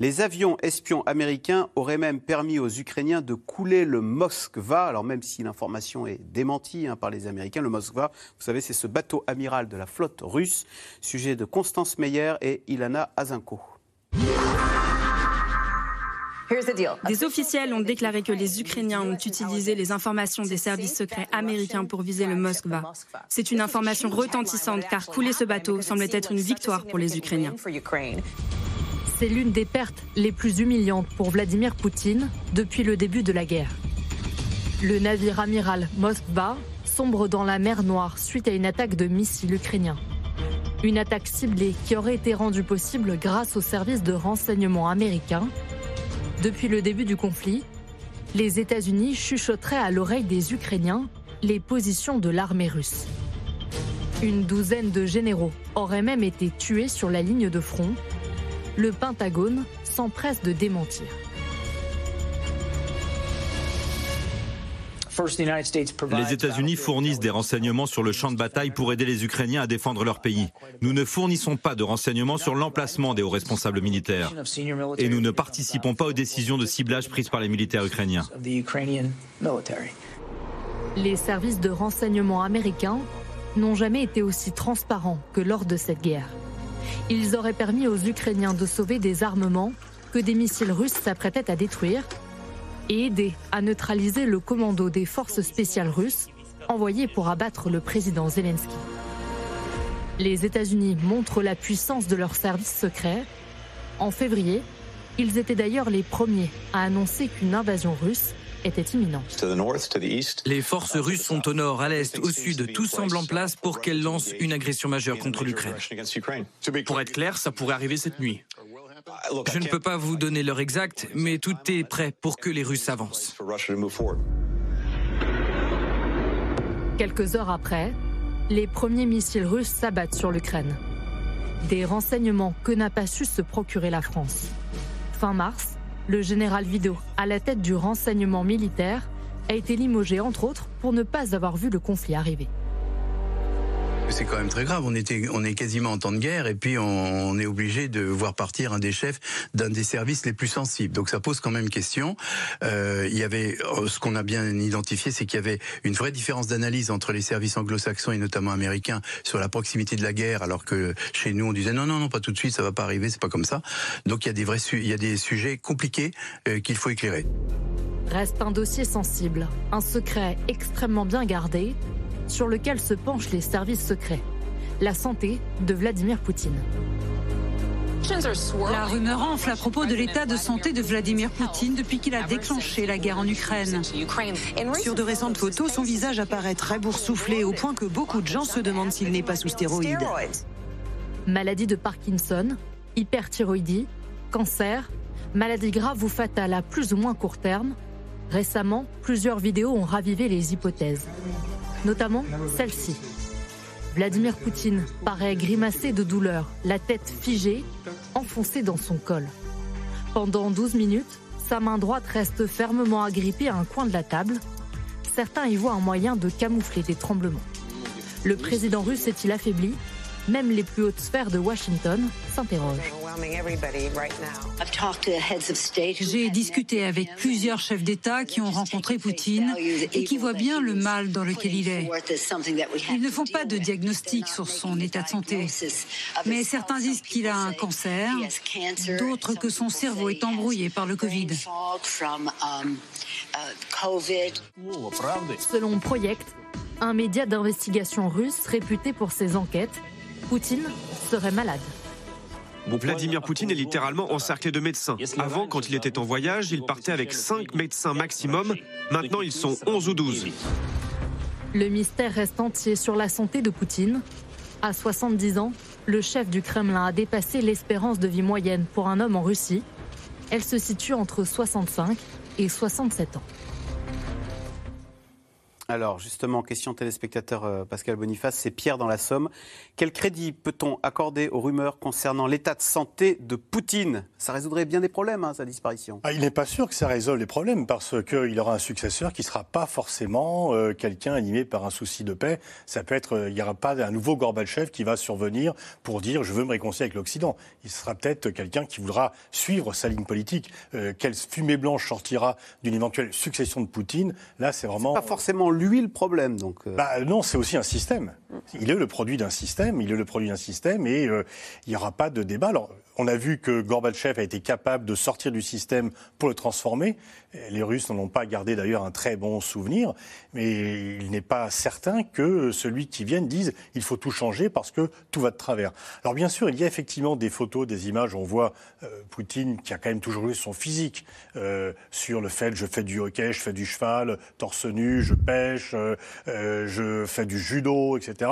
Les avions espions américains auraient même permis aux Ukrainiens de couler le Moskva. Alors même si l'information est démentie hein, par les Américains, le Moskva, vous savez, c'est ce bateau amiral de la flotte russe. Sujet de Constance Meyer et Ilana Azinko. Des officiels ont déclaré que les Ukrainiens ont utilisé les informations des services secrets américains pour viser le Moskva. C'est une information retentissante car couler ce bateau semblait être une victoire pour les Ukrainiens. C'est l'une des pertes les plus humiliantes pour Vladimir Poutine depuis le début de la guerre. Le navire amiral Moskva sombre dans la mer Noire suite à une attaque de missiles ukrainiens. Une attaque ciblée qui aurait été rendue possible grâce aux services de renseignement américains depuis le début du conflit, les États-Unis chuchoteraient à l'oreille des Ukrainiens les positions de l'armée russe. Une douzaine de généraux auraient même été tués sur la ligne de front. Le Pentagone s'empresse de démentir. Les États-Unis fournissent des renseignements sur le champ de bataille pour aider les Ukrainiens à défendre leur pays. Nous ne fournissons pas de renseignements sur l'emplacement des hauts responsables militaires. Et nous ne participons pas aux décisions de ciblage prises par les militaires ukrainiens. Les services de renseignement américains n'ont jamais été aussi transparents que lors de cette guerre. Ils auraient permis aux Ukrainiens de sauver des armements que des missiles russes s'apprêtaient à détruire et aider à neutraliser le commando des forces spéciales russes envoyé pour abattre le président Zelensky. Les États-Unis montrent la puissance de leurs services secrets. En février, ils étaient d'ailleurs les premiers à annoncer qu'une invasion russe était imminente. Les forces russes sont au nord, à l'est, au sud. Tout semble en place pour qu'elles lancent une agression majeure contre l'Ukraine. Pour être clair, ça pourrait arriver cette nuit. Je ne peux pas vous donner l'heure exacte, mais tout est prêt pour que les Russes avancent. Quelques heures après, les premiers missiles russes s'abattent sur l'Ukraine. Des renseignements que n'a pas su se procurer la France. Fin mars, le général Vido, à la tête du renseignement militaire, a été limogé entre autres pour ne pas avoir vu le conflit arriver. C'est quand même très grave. On était, on est quasiment en temps de guerre et puis on, est obligé de voir partir un des chefs d'un des services les plus sensibles. Donc ça pose quand même question. Euh, il y avait, euh, ce qu'on a bien identifié, c'est qu'il y avait une vraie différence d'analyse entre les services anglo-saxons et notamment américains sur la proximité de la guerre, alors que chez nous on disait non, non, non, pas tout de suite, ça va pas arriver, c'est pas comme ça. Donc il y a des vrais, il y a des sujets compliqués euh, qu'il faut éclairer. Reste un dossier sensible, un secret extrêmement bien gardé sur lequel se penchent les services secrets, la santé de Vladimir Poutine. La rumeur enfle à propos de l'état de santé de Vladimir Poutine depuis qu'il a déclenché la guerre en Ukraine. Sur de récentes photos, son visage apparaît très boursouflé au point que beaucoup de gens se demandent s'il n'est pas sous stéroïdes. Maladie de Parkinson, hyperthyroïdie, cancer, maladie grave ou fatale à plus ou moins court terme. Récemment, plusieurs vidéos ont ravivé les hypothèses notamment celle-ci. Vladimir Poutine paraît grimacé de douleur, la tête figée, enfoncée dans son col. Pendant 12 minutes, sa main droite reste fermement agrippée à un coin de la table. Certains y voient un moyen de camoufler des tremblements. Le président russe est-il affaibli? Même les plus hautes sphères de Washington s'interrogent. J'ai discuté avec plusieurs chefs d'État qui ont rencontré Poutine et qui voient bien le mal dans lequel il est. Ils ne font pas de diagnostic sur son état de santé, mais certains disent qu'il a un cancer, d'autres que son cerveau est embrouillé par le Covid. Selon Project, un média d'investigation russe réputé pour ses enquêtes, Poutine serait malade. Vladimir Poutine est littéralement encerclé de médecins. Avant, quand il était en voyage, il partait avec 5 médecins maximum. Maintenant, ils sont 11 ou 12. Le mystère reste entier sur la santé de Poutine. À 70 ans, le chef du Kremlin a dépassé l'espérance de vie moyenne pour un homme en Russie. Elle se situe entre 65 et 67 ans. Alors justement, question téléspectateur euh, Pascal Boniface, c'est Pierre dans la Somme. Quel crédit peut-on accorder aux rumeurs concernant l'état de santé de Poutine? Ça résoudrait bien des problèmes, hein, sa disparition. Ah, il n'est pas sûr que ça résolve les problèmes parce qu'il aura un successeur qui ne sera pas forcément euh, quelqu'un animé par un souci de paix. Ça peut être, euh, il n'y aura pas un nouveau Gorbatchev qui va survenir pour dire je veux me réconcilier avec l'Occident. Il sera peut-être quelqu'un qui voudra suivre sa ligne politique. quelle fumée blanche sortira d'une éventuelle succession de Poutine? Là, c'est vraiment. Pas forcément lui le problème. Donc, euh. bah, non, c'est aussi un système. Il est le produit d'un système, il est le produit d'un système et euh, il n'y aura pas de débat. On a vu que Gorbatchev a été capable de sortir du système pour le transformer. Les Russes n'en ont pas gardé d'ailleurs un très bon souvenir, mais il n'est pas certain que celui qui vienne dise il faut tout changer parce que tout va de travers. Alors bien sûr, il y a effectivement des photos, des images, on voit euh, Poutine qui a quand même toujours eu son physique euh, sur le fait je fais du hockey, je fais du cheval, torse nu, je pêche, euh, je fais du judo, etc.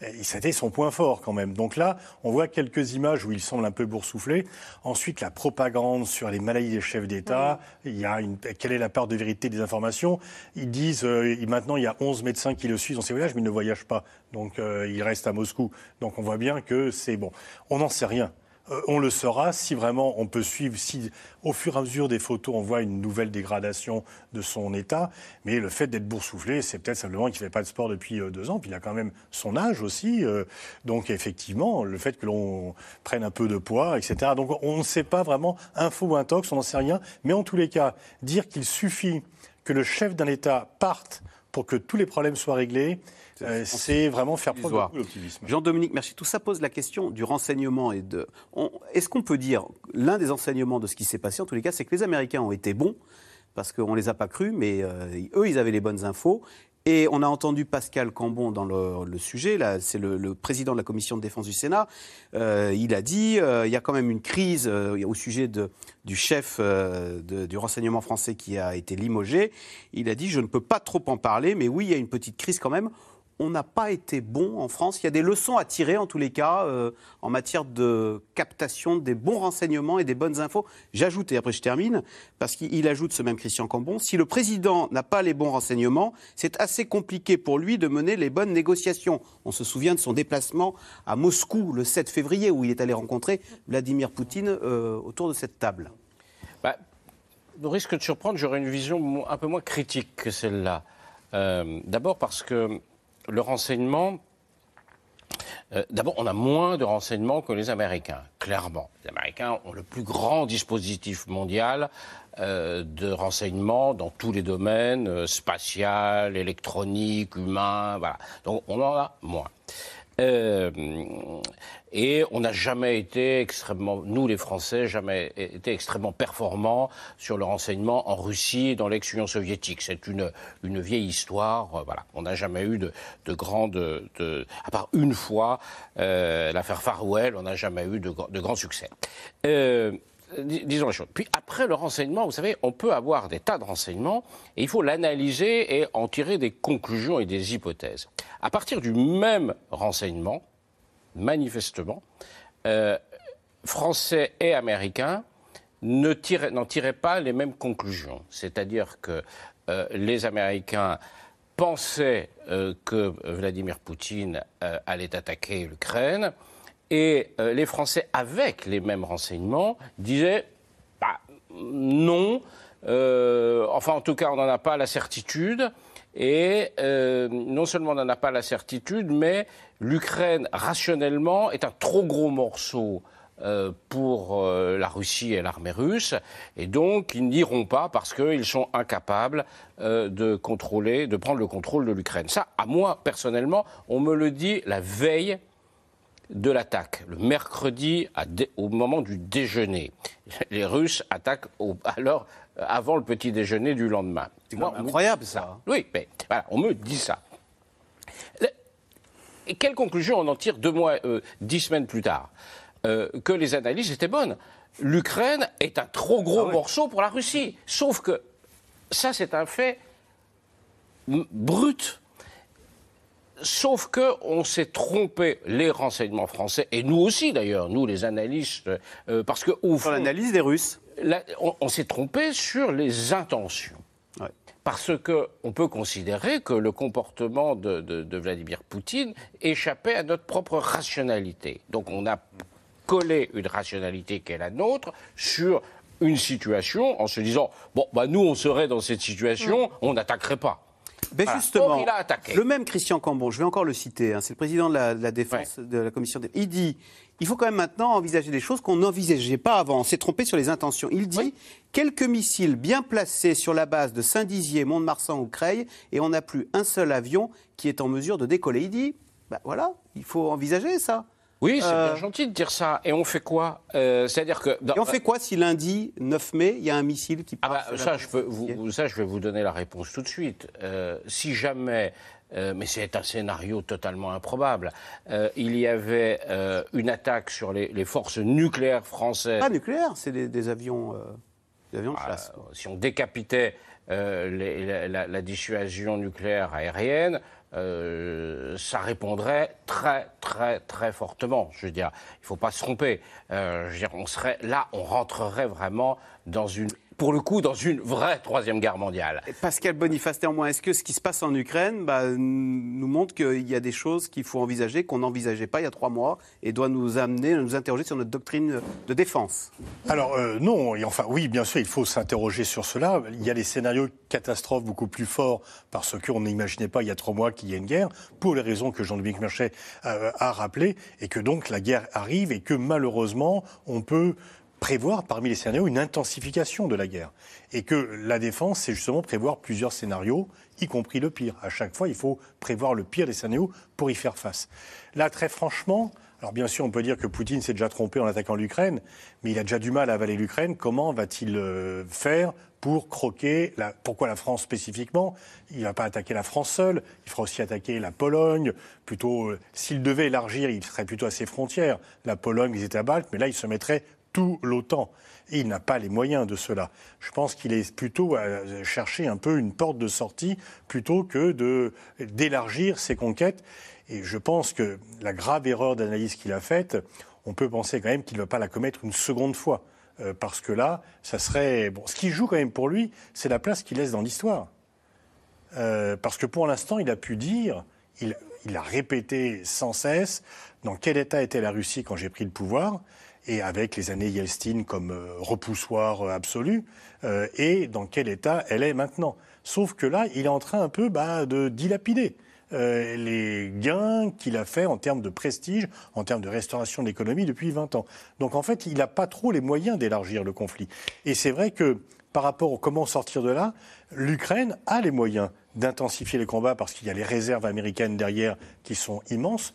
Et c'était son point fort quand même. Donc là, on voit quelques images où il semble un peu boursouflé souffler. Ensuite, la propagande sur les maladies des chefs d'État. Il y a une, quelle est la part de vérité des informations? Ils disent euh, maintenant il y a 11 médecins qui le suivent dans ces voyages, mais ils ne voyagent pas. Donc euh, il reste à Moscou. Donc on voit bien que c'est bon. On n'en sait rien. Euh, on le saura si vraiment on peut suivre, si au fur et à mesure des photos on voit une nouvelle dégradation de son état. Mais le fait d'être boursouflé, c'est peut-être simplement qu'il ne fait pas de sport depuis euh, deux ans, puis il a quand même son âge aussi. Euh. donc effectivement, le fait que l'on prenne un peu de poids, etc. Donc on ne sait pas vraiment, info ou intox, on n'en sait rien. Mais en tous les cas, dire qu'il suffit que le chef d'un État parte pour que tous les problèmes soient réglés, c'est vraiment faire preuve d'optimisme. Jean-Dominique Merci, tout ça pose la question du renseignement et de. Est-ce qu'on peut dire l'un des enseignements de ce qui s'est passé en tous les cas, c'est que les Américains ont été bons parce qu'on ne les a pas crus, mais euh, eux, ils avaient les bonnes infos. Et on a entendu Pascal Cambon dans le, sujet, c'est le, président de la commission de défense du Sénat. Euh, il a dit il y a quand même une crise au sujet de, du chef du renseignement français qui a été limogé. Il a dit je ne peux pas trop en parler, mais oui, il y a une petite crise quand même on n'a pas été bon en France. Il y a des leçons à tirer, en tous les cas, euh, en matière de captation des bons renseignements et des bonnes infos. J'ajoute, et après je termine, parce qu'il ajoute ce même Christian Cambon, si le président n'a pas les bons renseignements, c'est assez compliqué pour lui de mener les bonnes négociations. On se souvient de son déplacement à Moscou le 7 février, où il est allé rencontrer Vladimir Poutine euh, autour de cette table. Bah, au risque de surprendre, j'aurais une vision un peu moins critique que celle-là. Euh, d'abord parce que le renseignement, euh, D'abord, on a moins de renseignements que les Américains, clairement. Les Américains ont le plus grand dispositif mondial euh, de renseignement dans tous les domaines, euh, spatial, électronique, humain, voilà. Donc on en a moins. Euh, et on n'a jamais été extrêmement, nous les Français, jamais été extrêmement performants sur le renseignement en Russie et dans l'ex-Union soviétique. C'est une, une vieille histoire. Euh, voilà, on n'a jamais eu de, de grandes, de, à part une fois euh, l'affaire Farwell, on n'a jamais eu de, de grands succès. Disons les choses. Puis après le renseignement, vous savez, on peut avoir des tas de renseignements et il faut l'analyser et en tirer des conclusions et des hypothèses. À partir du même renseignement, manifestement, euh, Français et Américains n'en tiraient, pas les mêmes conclusions. C'est-à-dire que euh, les Américains pensaient euh, que Vladimir Poutine allait attaquer l'Ukraine et euh, les Français, avec les mêmes renseignements, disaient bah, non, euh, enfin en tout cas on n'en a pas la certitude. Et euh, non seulement on n'en a pas la certitude, mais l'Ukraine, rationnellement, est un trop gros morceau euh, pour euh, la Russie et l'armée russe, et donc ils n'iront pas parce qu'ils sont incapables euh, de contrôler, de prendre le contrôle de l'Ukraine. Ça, à moi personnellement, on me le dit la veille de l'attaque, le mercredi au moment du déjeuner. Les Russes attaquent alors avant le petit déjeuner du lendemain. C'est incroyable ça. ça. Oui, mais voilà, on me dit ça. Et quelle conclusion on en tire deux mois, euh, dix semaines plus tard? Euh, Que les analyses étaient bonnes. L'Ukraine est un trop gros ah morceau pour la Russie. Sauf que ça, c'est un fait brut. Sauf que on s'est trompé, les renseignements français et nous aussi d'ailleurs, nous les analystes, euh, parce que au fond, l'analyse des Russes, on s'est trompé sur les intentions parce qu'on peut considérer que le comportement de, Vladimir Poutine échappait à notre propre rationalité. Donc on a collé une rationalité qui est la nôtre sur une situation en se disant bon bah nous on serait dans cette situation, on n'attaquerait pas. Mais justement, le même Christian Cambon, je vais encore le citer, hein, c'est le président de la, défense de la commission. Des... Il dit il faut quand même maintenant envisager des choses qu'on n'envisageait pas avant. On s'est trompé sur les intentions. Il dit quelques missiles bien placés sur la base de Saint-Dizier, Mont-de-Marsan ou Creil, et on n'a plus un seul avion qui est en mesure de décoller. Il dit bah voilà, il faut envisager ça. Oui, c'est bien euh, gentil de dire ça. Et on fait quoi euh, C'est-à-dire que. Et on fait quoi si lundi 9 mai, il y a un missile qui passe ah bah, ça, je peux vous, ça, je vais vous donner la réponse tout de suite. Euh, si jamais mais c'est un scénario totalement improbable. il y avait une attaque sur les, forces nucléaires françaises. Pas nucléaires, c'est des, avions, des avions de ah, chasse. si on décapitait la, dissuasion nucléaire aérienne, euh, ça répondrait très, très, très fortement. Je veux dire, il ne faut pas se tromper. Euh, je veux dire, on serait là, on rentrerait vraiment dans une pour le coup, dans une vraie Troisième Guerre mondiale. Pascal Boniface, néanmoins, est-ce que ce qui se passe en Ukraine bah, nous montre qu'il y a des choses qu'il faut envisager, qu'on n'envisageait pas il y a trois mois, et doit nous amener, nous interroger sur notre doctrine de défense? Alors, euh, non, et enfin, oui, bien sûr, il faut s'interroger sur cela. Il y a des scénarios catastrophes beaucoup plus forts, parce qu'on n'imaginait pas il y a trois mois qu'il y ait une guerre, pour les raisons que Jean-Dominique Merchet euh, a rappelées, et que donc la guerre arrive, et que malheureusement, on peut prévoir parmi les scénarios une intensification de la guerre. Et que la défense, c'est justement prévoir plusieurs scénarios, y compris le pire. À chaque fois, il faut prévoir le pire des scénarios pour y faire face. Là, très franchement, alors bien sûr, on peut dire que Poutine s'est déjà trompé en attaquant l'Ukraine, mais il a déjà du mal à avaler l'Ukraine. Comment va-t-il euh, faire pour croquer la... Pourquoi la France spécifiquement? Il ne va pas attaquer la France seule, il fera aussi attaquer la Pologne. Plutôt, euh, s'il devait élargir, il serait plutôt à ses frontières, la Pologne, les États baltes, mais là, il se mettrait tout l'OTAN. Et il n'a pas les moyens de cela. Je pense qu'il est plutôt à chercher un peu une porte de sortie plutôt que d'élargir ses conquêtes. Et je pense que la grave erreur d'analyse qu'il a faite, on peut penser quand même qu'il ne va pas la commettre une seconde fois. Euh, parce que là, ça serait. Bon, ce qui joue quand même pour lui, c'est la place qu'il laisse dans l'histoire. Euh, parce que pour l'instant, il a pu dire, il a répété sans cesse dans quel état était la Russie quand j'ai pris le pouvoir et avec les années Yeltsin comme euh, repoussoir euh, absolu, euh, et dans quel état elle est maintenant. Sauf que là, il est en train un peu bah, de dilapider. les gains qu'il a fait en termes de prestige, en termes de restauration de l'économie depuis 20 ans. Donc en fait, il n'a pas trop les moyens d'élargir le conflit. Et c'est vrai que par rapport au comment sortir de là, l'Ukraine a les moyens d'intensifier les combats parce qu'il y a les réserves américaines derrière qui sont immenses.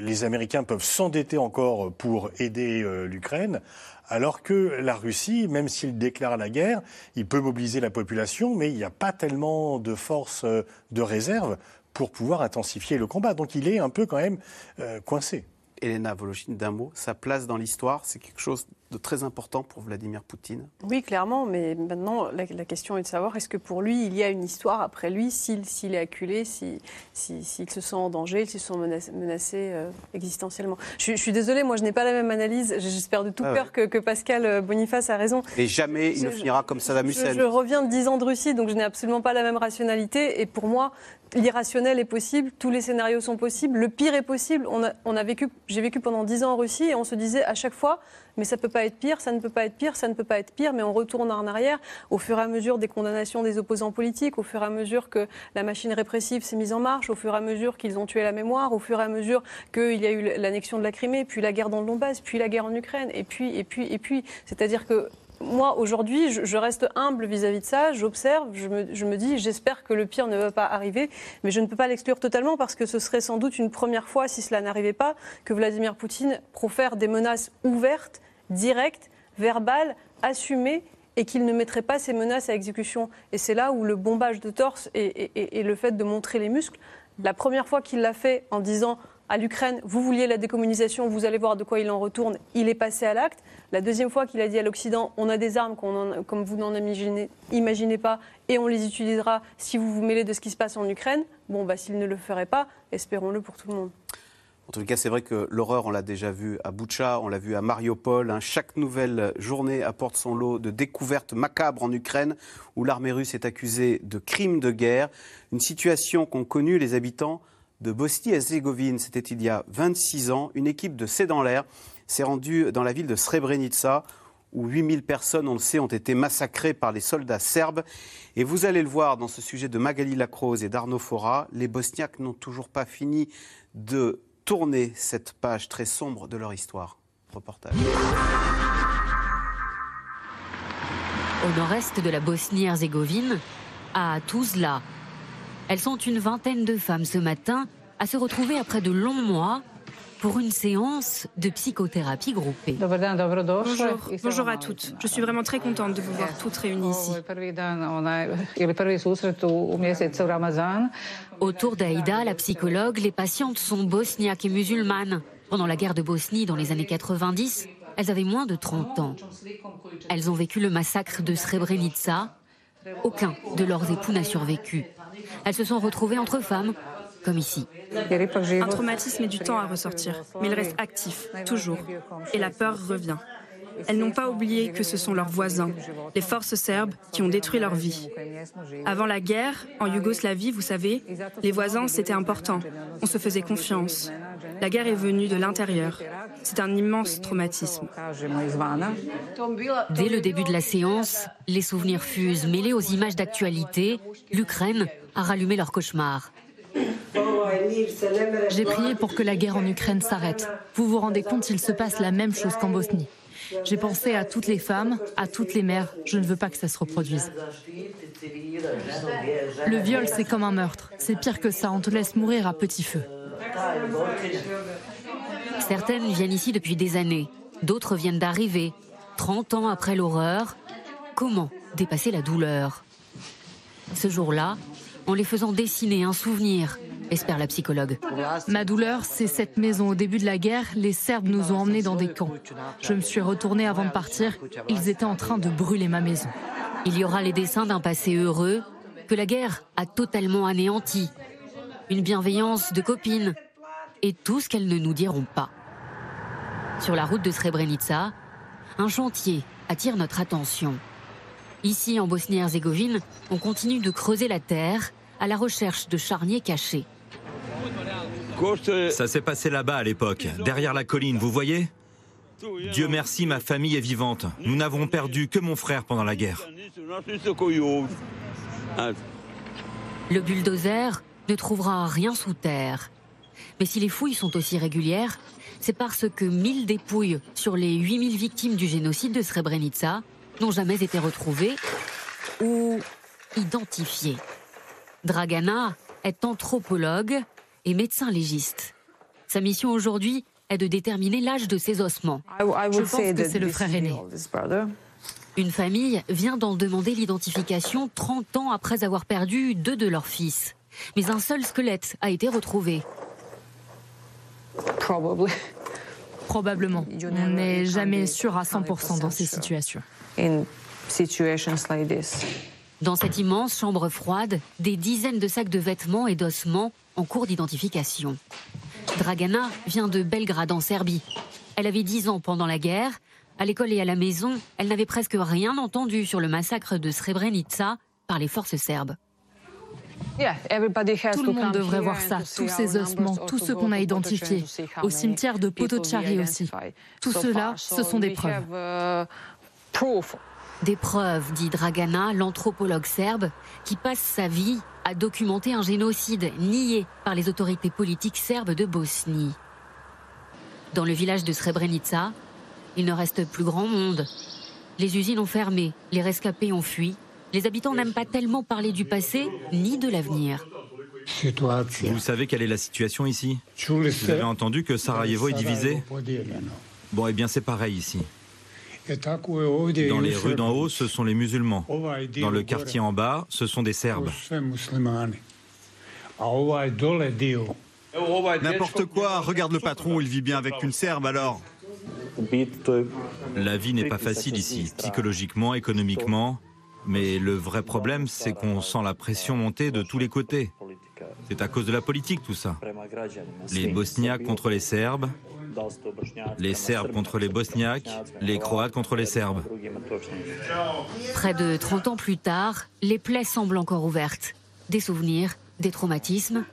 Les Américains peuvent s'endetter encore pour aider euh, l'Ukraine, alors que la Russie, même s'il déclare la guerre, il peut mobiliser la population, mais il n'y a pas tellement de forces euh, de réserve pour pouvoir intensifier le combat. Donc il est un peu quand même euh, coincé. Elena Voloshin, d'un mot, sa place dans l'histoire, c'est quelque chose de très important pour Vladimir Poutine Oui, clairement, mais maintenant, la, question est de savoir est-ce que pour lui, il y a une histoire après lui, s'il est acculé, s'il si, se sent en danger, s'il se sent menacé, euh, existentiellement. Je, suis désolée, moi, je n'ai pas la même analyse. J'espère de tout ah cœur que, Pascal euh, Boniface a raison. Et jamais il ne finira comme Saddam Hussein. Je, je reviens de 10 ans de Russie, donc je n'ai absolument pas la même rationalité. Et pour moi, l'irrationnel est possible, tous les scénarios sont possibles, le pire est possible. On a, on a vécu, j'ai vécu pendant 10 ans en Russie et on se disait à chaque fois, mais ça ne peut pas être pire, ça ne peut pas être pire, ça ne peut pas être pire, mais on retourne en arrière au fur et à mesure des condamnations des opposants politiques, au fur et à mesure que la machine répressive s'est mise en marche, au fur et à mesure qu'ils ont tué la mémoire, au fur et à mesure qu'il y a eu l'annexion de la Crimée, puis la guerre dans le Donbass, puis la guerre en Ukraine, et puis, et puis, et puis. C'est-à-dire que moi, aujourd'hui, je, reste humble vis-à-vis de ça, j'observe, je me, dis, j'espère que le pire ne va pas arriver, mais je ne peux pas l'exclure totalement parce que ce serait sans doute une première fois, si cela n'arrivait pas, que Vladimir Poutine profère des menaces ouvertes, directes, verbales, assumées et qu'il ne mettrait pas ces menaces à exécution. Et c'est là où le bombage de torse et le fait de montrer les muscles, la première fois qu'il l'a fait en disant à l'Ukraine, vous vouliez la décommunisation, vous allez voir de quoi il en retourne, il est passé à l'acte. La deuxième fois qu'il a dit à l'Occident, on a des armes comme vous n'en imaginez, imaginez, pas, et on les utilisera si vous vous mêlez de ce qui se passe en Ukraine. Bon, bah, s'il ne le ferait pas, espérons-le pour tout le monde. En tout cas, c'est vrai que l'horreur, on l'a déjà vu à Boucha, on l'a vu à Mariupol. Hein. Chaque nouvelle journée apporte son lot de découvertes macabres en Ukraine, où l'armée russe est accusée de crimes de guerre. Une situation qu'ont connue les habitants de Bosnie-Herzégovine. C'était il y a 26 ans. Une équipe de C'est dans l'air s'est rendue dans la ville de Srebrenica où 8000 personnes, on le sait, ont été massacrées par les soldats serbes. Et vous allez le voir dans ce sujet de Magali Lacrose et d'Arnaud Fora, les Bosniaques n'ont toujours pas fini de tourner cette page très sombre de leur histoire. Reportage. Au nord-est de la Bosnie-Herzégovine, à Tuzla, elles sont une vingtaine de femmes ce matin à se retrouver après de longs mois pour une séance de psychothérapie groupée. Bonjour, bonjour à toutes. Je suis vraiment très contente de vous voir toutes réunies ici. Autour d'Aïda, la psychologue, les patientes sont bosniaques et musulmanes. Pendant la guerre de Bosnie dans les années 90, elles avaient moins de 30 ans. Elles ont vécu le massacre de Srebrenica. Aucun de leurs époux n'a survécu. Elles se sont retrouvées entre femmes, comme ici. Un traumatisme et du temps à ressortir, mais il reste actif, toujours. Et la peur revient. Elles n'ont pas oublié que ce sont leurs voisins, les forces serbes, qui ont détruit leur vie. Avant la guerre, en Yougoslavie, vous savez, les voisins, c'était important. On se faisait confiance. La guerre est venue de l'intérieur. C'est un immense traumatisme. Dès le début de la séance, les souvenirs fusent. Mêlés aux images d'actualité, l'Ukraine a rallumé leur cauchemar. J'ai prié pour que la guerre en Ukraine s'arrête. Vous vous rendez compte, il se passe la même chose qu'en Bosnie. J'ai pensé à toutes les femmes, à toutes les mères. Je ne veux pas que ça se reproduise. Le viol, c'est comme un meurtre. C'est pire que ça, on te laisse mourir à petit feu. Certaines viennent ici depuis des années, d'autres viennent d'arriver. 30 ans après l'horreur, comment dépasser la douleur? Ce jour-là, en les faisant dessiner un souvenir, espère la psychologue. Ma douleur, c'est cette maison. Au début de la guerre, les Serbes nous ont emmenés dans des camps. Je me suis retournée avant de partir. Ils étaient en train de brûler ma maison. Il y aura les dessins d'un passé heureux que la guerre a totalement anéanti. Une bienveillance de copines et tout ce qu'elles ne nous diront pas. Sur la route de Srebrenica, un chantier attire notre attention. Ici, en Bosnie-Herzégovine, on continue de creuser la terre à la recherche de charniers cachés. Ça s'est passé là-bas à l'époque, derrière la colline, vous voyez? Dieu merci, ma famille est vivante. Nous n'avons perdu que mon frère pendant la guerre. Le bulldozer ne trouvera rien sous terre. Mais si les fouilles sont aussi régulières, c'est parce que 1000 dépouilles sur les 8000 victimes du génocide de Srebrenica n'ont jamais été retrouvées ou identifiées. Dragana est anthropologue et médecin légiste. Sa mission aujourd'hui est de déterminer l'âge de ses ossements. Je pense que c'est le frère aîné. Une famille vient d'en demander l'identification 30 ans après avoir perdu deux de leurs fils. Mais un seul squelette a été retrouvé. Probablement. On n'est jamais sûr à 100% dans ces situations. Dans cette immense chambre froide, des dizaines de sacs de vêtements et d'ossements en cours d'identification. Dragana vient de Belgrade en Serbie. Elle avait 10 ans pendant la guerre. À l'école et à la maison, elle n'avait presque rien entendu sur le massacre de Srebrenica par les forces serbes. Tout le monde devrait voir ça, tous ces ossements, tous ceux qu'on a identifiés, au cimetière de Potocari aussi. Tout cela, ce sont des preuves. Des preuves, dit Dragana, l'anthropologue serbe, qui passe sa vie à documenter un génocide nié par les autorités politiques serbes de Bosnie. Dans le village de Srebrenica, il ne reste plus grand monde. Les usines ont fermé, les rescapés ont fui. Les habitants n'aiment pas tellement parler du passé ni de l'avenir. Vous savez quelle est la situation ici Vous avez entendu que Sarajevo est divisé Bon, eh bien c'est pareil ici. Dans les rues d'en haut, ce sont les musulmans. Dans le quartier en bas, ce sont des Serbes. N'importe quoi, regarde le patron, il vit bien avec une Serbe alors. La vie n'est pas facile ici, psychologiquement, économiquement. Mais le vrai problème, c'est qu'on sent la pression monter de tous les côtés. C'est à cause de la politique tout ça. Les Bosniaques contre les Serbes, les Serbes contre les Bosniaques, les Croates contre les Serbes. Près de 30 ans plus tard, les plaies semblent encore ouvertes. Des souvenirs, des traumatismes,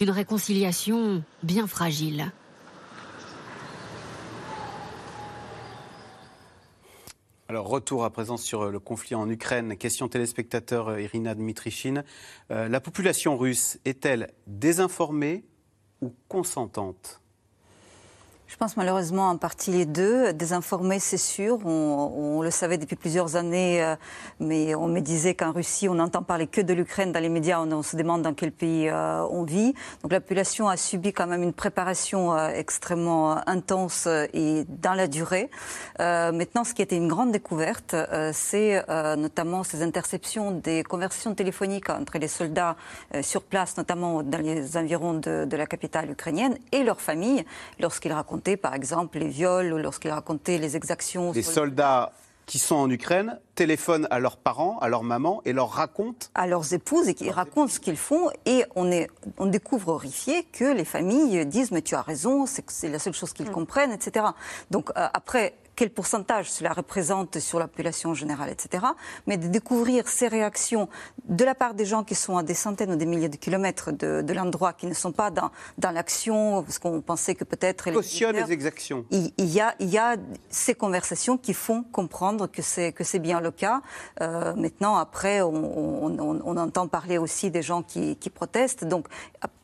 une réconciliation bien fragile. Alors, retour à présent sur le conflit en Ukraine. Question téléspectateur euh, Irina Dmitrichine. Euh, la population russe est-elle désinformée ou consentante? Je pense malheureusement en partie les deux. Désinformés, c'est sûr. On, le savait depuis plusieurs années, euh, mais on me disait qu'en Russie, on n'entend parler que de l'Ukraine dans les médias. On, se demande dans quel pays euh, on vit. Donc la population a subi quand même une préparation euh, extrêmement intense et dans la durée. maintenant, ce qui était une grande découverte, c'est notamment ces interceptions des conversations téléphoniques entre les soldats sur place, notamment dans les environs de, de la capitale ukrainienne, et leurs familles, lorsqu'ils racontent par exemple, les viols ou lorsqu'il racontait les exactions. Les soldats qui sont en Ukraine téléphonent à leurs parents, à leur maman et leur racontent À leurs épouses et qui racontent ce qu'ils font. Et on, est, on découvre horrifié que les familles disent Mais tu as raison, c'est la seule chose qu'ils mm. comprennent, etc. Donc euh, après, quel pourcentage cela représente sur la population générale, etc. Mais de découvrir ces réactions de la part des gens qui sont à des centaines ou des milliers de kilomètres de, l'endroit, qui ne sont pas dans, dans l'action, parce qu'on pensait que peut-être... Cautionne les exactions. Il, y a, il y a ces conversations qui font comprendre que c'est, que c'est bien le cas. Euh, maintenant, après, on, entend parler aussi des gens qui, protestent. Donc,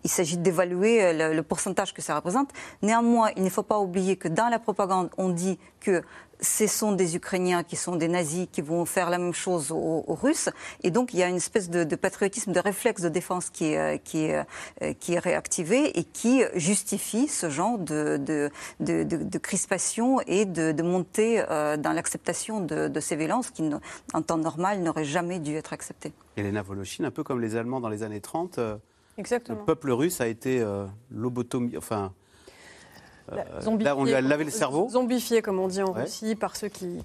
il s'agit d'évaluer le, le pourcentage que ça représente. Néanmoins, il ne faut pas oublier que dans la propagande, on dit que ce sont des Ukrainiens qui sont des nazis qui vont faire la même chose aux, Russes. Et donc, il y a une espèce de, patriotisme, de réflexe de défense qui est, euh, qui est, euh, qui est réactivé et qui justifie ce genre de, de, de crispation et de, montée euh, dans l'acceptation de, ces violences qui, en temps normal, n'auraient jamais dû être acceptées. Elena Voloshin, un peu comme les Allemands dans les années 30, Exactement. le peuple russe a été lobotomisé, enfin euh, là, on lui a lavé le cerveau Zombifié, comme on dit en Russie, par ceux qui,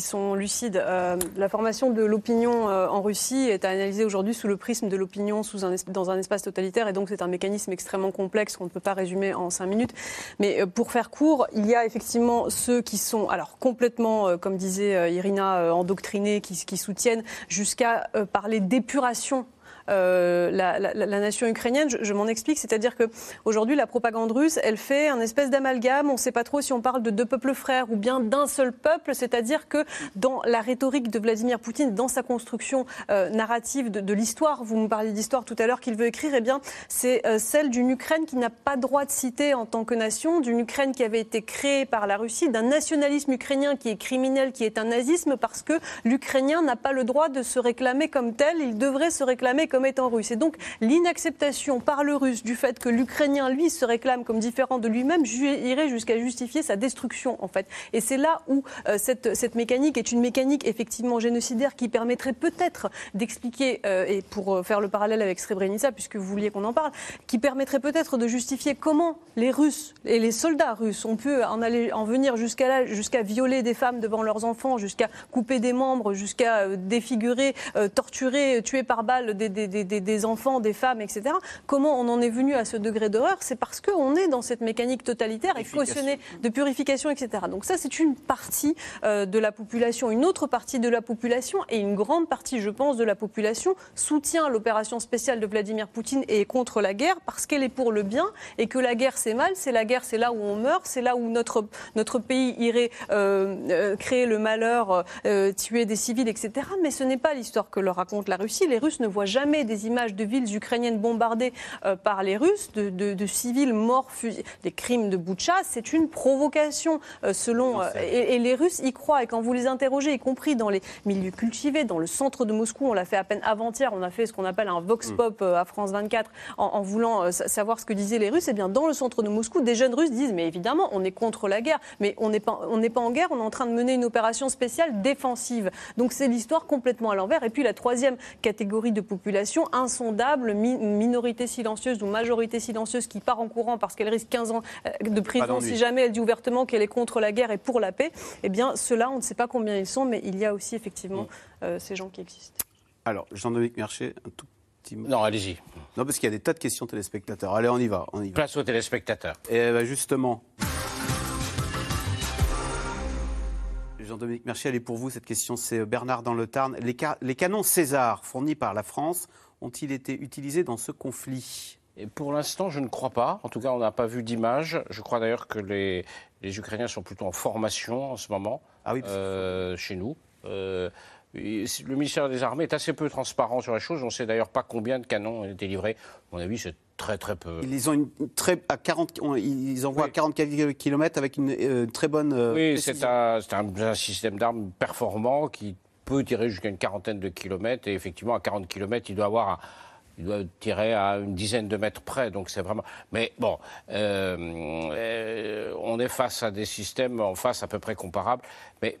sont lucides. Euh, la formation de l'opinion euh, en Russie est analysée aujourd'hui sous le prisme de l'opinion dans un espace totalitaire, et donc c'est un mécanisme extrêmement complexe qu'on ne peut pas résumer en cinq minutes. Mais pour faire court, il y a effectivement ceux qui sont, alors complètement, comme disait Irina, endoctrinés, qui, qui soutiennent, jusqu'à parler d'épuration euh, la, nation ukrainienne. Je, m'en explique, c'est-à-dire que aujourd'hui la propagande russe, elle fait un espèce d'amalgame. On ne sait pas trop si on parle de deux peuples frères ou bien d'un seul peuple. C'est-à-dire que dans la rhétorique de Vladimir Poutine, dans sa construction euh, narrative de, l'histoire, vous me parliez d'histoire tout à l'heure qu'il veut écrire, eh bien c'est euh, celle d'une Ukraine qui n'a pas droit de citer en tant que nation, d'une Ukraine qui avait été créée par la Russie, d'un nationalisme ukrainien qui est criminel, qui est un nazisme, parce que l'Ukrainien n'a pas le droit de se réclamer comme tel. Il devrait se réclamer comme étant russe. Et donc l'inacceptation par le russe du fait que l'Ukrainien, lui, se réclame comme différent de lui-même, irait jusqu'à justifier sa destruction, en fait. Et c'est là où euh, cette, mécanique est une mécanique effectivement génocidaire qui permettrait peut-être d'expliquer, euh, et pour euh, faire le parallèle avec Srebrenica, puisque vous vouliez qu'on en parle, qui permettrait peut-être de justifier comment les Russes et les soldats russes ont pu en, aller, en venir jusqu'à là, jusqu'à violer des femmes devant leurs enfants, jusqu'à couper des membres, jusqu'à défigurer, torturer, tuer par balle des, enfants, des femmes, etc. Comment on en est venu à ce degré d'horreur? C'est parce qu'on est dans cette mécanique totalitaire et cautionnée de purification, etc. Donc ça, c'est une partie euh, de la population. Une autre partie de la population et une grande partie, je pense, de la population soutient l'opération spéciale de Vladimir Poutine et est contre la guerre parce qu'elle est pour le bien et que la guerre, c'est mal. C'est la guerre, c'est là où on meurt, c'est là où notre, notre pays irait euh, euh, créer le malheur, tuer des civils, etc. Mais ce n'est pas l'histoire que leur raconte la Russie. Les Russes ne voient jamais des images de villes ukrainiennes bombardées par les Russes, de, de civils morts, des crimes de Boucha. C'est une provocation selon. Et, et, les Russes y croient. Et quand vous les interrogez, y compris dans les milieux cultivés, dans le centre de Moscou, on l'a fait à peine avant-hier, on a fait ce qu'on appelle un vox mm. pop à France 24 en, voulant savoir ce que disaient les Russes. Eh bien, dans le centre de Moscou, des jeunes Russes disent Mais évidemment, on est contre la guerre, mais on n'est pas, pas en guerre, on est en train de mener une opération spéciale défensive. Donc c'est l'histoire complètement à l'envers. Et puis la troisième catégorie de population, insondable, minorité silencieuse ou majorité silencieuse qui part en courant parce qu'elle risque 15 ans euh, de prison si jamais elle dit ouvertement qu'elle est contre la guerre et pour la paix. Eh bien, ceux-là, on ne sait pas combien ils sont, mais il y a aussi effectivement mm. euh, ces gens qui existent. Alors, Jean-Dominique Mercier, un tout non, allez-y. Non, parce qu'il y a des tas de questions téléspectateurs. Allez, on y va. On y va. Place aux téléspectateurs. Et ben justement. Jean-Dominique Mercier, elle est pour vous. Cette question, c'est euh, Bernard dans le Tarn. Les, les canons César fournis par la France ont-ils été utilisés dans ce conflit? Et pour l'instant, je ne crois pas. En tout cas, on n'a pas vu d'image. Je crois d'ailleurs que les, les, Ukrainiens sont plutôt en formation en ce moment ah oui, euh, chez nous. Euh, le ministère des Armées est assez peu transparent sur les choses. On ne sait d'ailleurs pas combien de canons ont été livrés. À mon avis, c'est très très peu. Ils, ont une très, à 40, ils envoient à 40 km avec une euh, très bonne. Euh, oui, c'est un, un, système d'armes performant qui peut tirer jusqu'à une quarantaine de kilomètres. Et effectivement, à 40 km, il doit avoir il doit tirer à une dizaine de mètres près, donc c'est vraiment. Mais bon, euh, on est face à des systèmes en face à peu près comparables, mais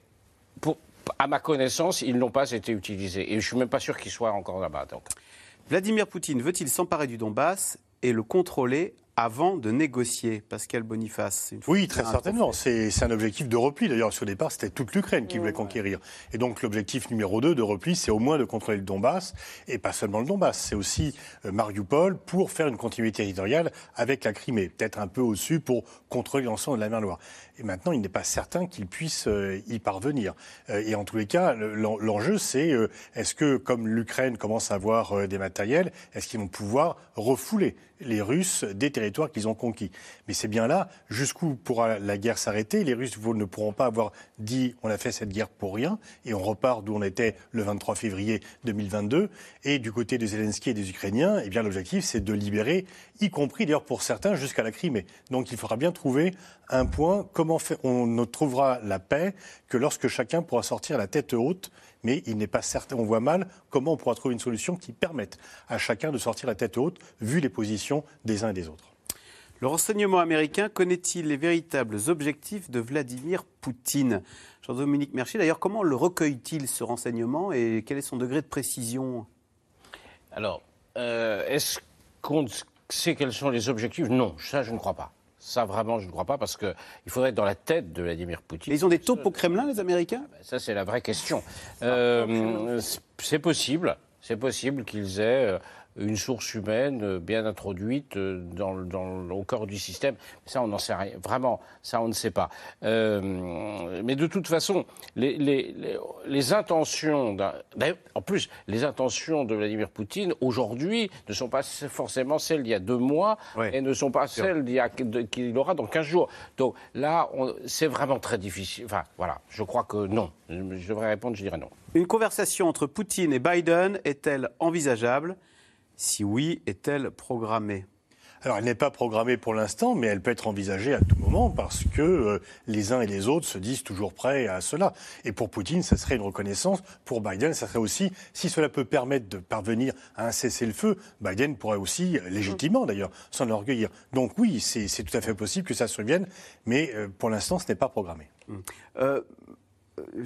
pour, à ma connaissance, ils n'ont pas été utilisés. Et je ne suis même pas sûr qu'ils soient encore là-bas. Vladimir Poutine veut-il s'emparer du Donbass et le contrôler avant de négocier, Pascal Boniface Oui, très certainement. C'est un objectif de repli. D'ailleurs, le départ, c'était toute l'Ukraine qui voulait conquérir. Et donc, l'objectif numéro 2 de repli, c'est au moins de contrôler le Donbass, et pas seulement le Donbass, c'est aussi euh, Mariupol pour faire une continuité territoriale avec la Crimée, peut-être un peu au-dessus pour contrôler l'ensemble de la mer Noire. Et maintenant, il n'est pas certain qu'il puisse euh, y parvenir. Euh, et en tous les cas, l'enjeu, c'est est-ce que, comme l'Ukraine commence à avoir des matériels, est-ce qu'ils vont pouvoir refouler les Russes des territoires qu'ils ont conquis. Mais c'est bien là, jusqu'où pourra la guerre s'arrêter Les Russes ne pourront pas avoir dit on a fait cette guerre pour rien et on repart d'où on était le 23 février 2022. Et du côté de Zelensky et des Ukrainiens, eh bien l'objectif c'est de libérer, y compris d'ailleurs pour certains jusqu'à la Crimée. Donc il faudra bien trouver un point. Comment on ne trouvera la paix que lorsque chacun pourra sortir la tête haute mais il n'est pas certain, on voit mal comment on pourra trouver une solution qui permette à chacun de sortir la tête haute, vu les positions des uns et des autres. Le renseignement américain connaît-il les véritables objectifs de Vladimir Poutine? Jean-Dominique Mercier, d'ailleurs, comment le recueille-t-il ce renseignement et quel est son degré de précision? Alors, euh, est-ce qu'on sait quels sont les objectifs? Non, ça je ne crois pas. Ça, vraiment, je ne crois pas, parce qu'il faudrait être dans la tête de Vladimir Poutine. ils ont des taupes au Kremlin, les Américains? Ah, Ça, c'est la vraie question. Euh, c'est possible. C'est possible qu'ils aient euh, une source humaine euh, bien introduite euh, dans, dans, au corps du système. Ça, on n'en sait rien. Vraiment, ça, on ne sait pas. Euh, mais de toute façon, les, les, les, intentions, en plus, les intentions de Vladimir Poutine aujourd'hui ne sont pas forcément celles d'il y a deux mois et ne sont pas celles qu'il aura dans 15 jours. Donc là, c'est vraiment très difficile. Enfin, voilà, je crois que non. Je devrais répondre, je dirais non. Une conversation entre Poutine et Biden est-elle envisageable? Si oui, est-elle programmée? Alors, elle n'est pas programmée pour l'instant, mais elle peut être envisagée à tout moment parce que euh, les uns et les autres se disent toujours prêts à cela. Et pour Poutine, ça serait une reconnaissance. Pour Biden, ça serait aussi, si cela peut permettre de parvenir à un cessez-le-feu, Biden pourrait aussi, euh, légitimement d'ailleurs, s'en orgueillir. Donc oui, c'est tout à fait possible que ça survienne, mais euh, pour l'instant, ce n'est pas programmé.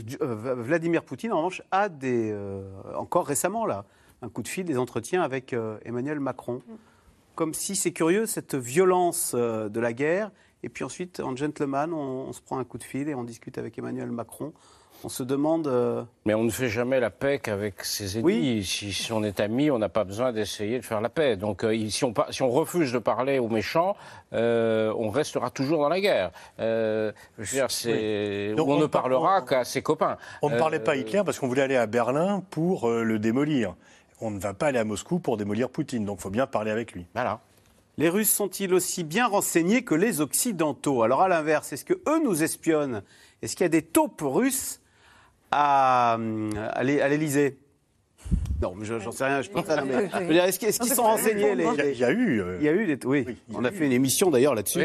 Vladimir Poutine, en revanche, a des, encore récemment là, un coup de fil, des entretiens avec euh, Emmanuel Macron. Comme si c'est curieux, cette violence euh, de la guerre. Et puis ensuite, en gentleman, on, se prend un coup de fil et on discute avec Emmanuel Macron. On se demande. Euh, Mais on ne fait jamais la paix qu'avec ses ennemis. Si, on est amis, on n'a pas besoin d'essayer de faire la paix. Donc euh, si, on, si, on, refuse de parler aux méchants, euh, on restera toujours dans la guerre. je veux dire, c'est on, ne parlera qu'à ses copains. On ne parlait pas Hitler parce qu'on voulait aller à Berlin pour le démolir. On ne va pas aller à Moscou pour démolir Poutine. Donc il faut bien parler avec lui. Les Russes sont-ils aussi bien renseignés que les Occidentaux? Alors à l'inverse, est-ce que eux nous espionnent? Est-ce qu'il y a des taupes russes à, à l'Élysée? Non, mais j'en sais rien, je pense à la Est-ce qu'ils sont renseignés les, Il y a eu. Il y a eu, oui. On a fait une émission d'ailleurs là-dessus.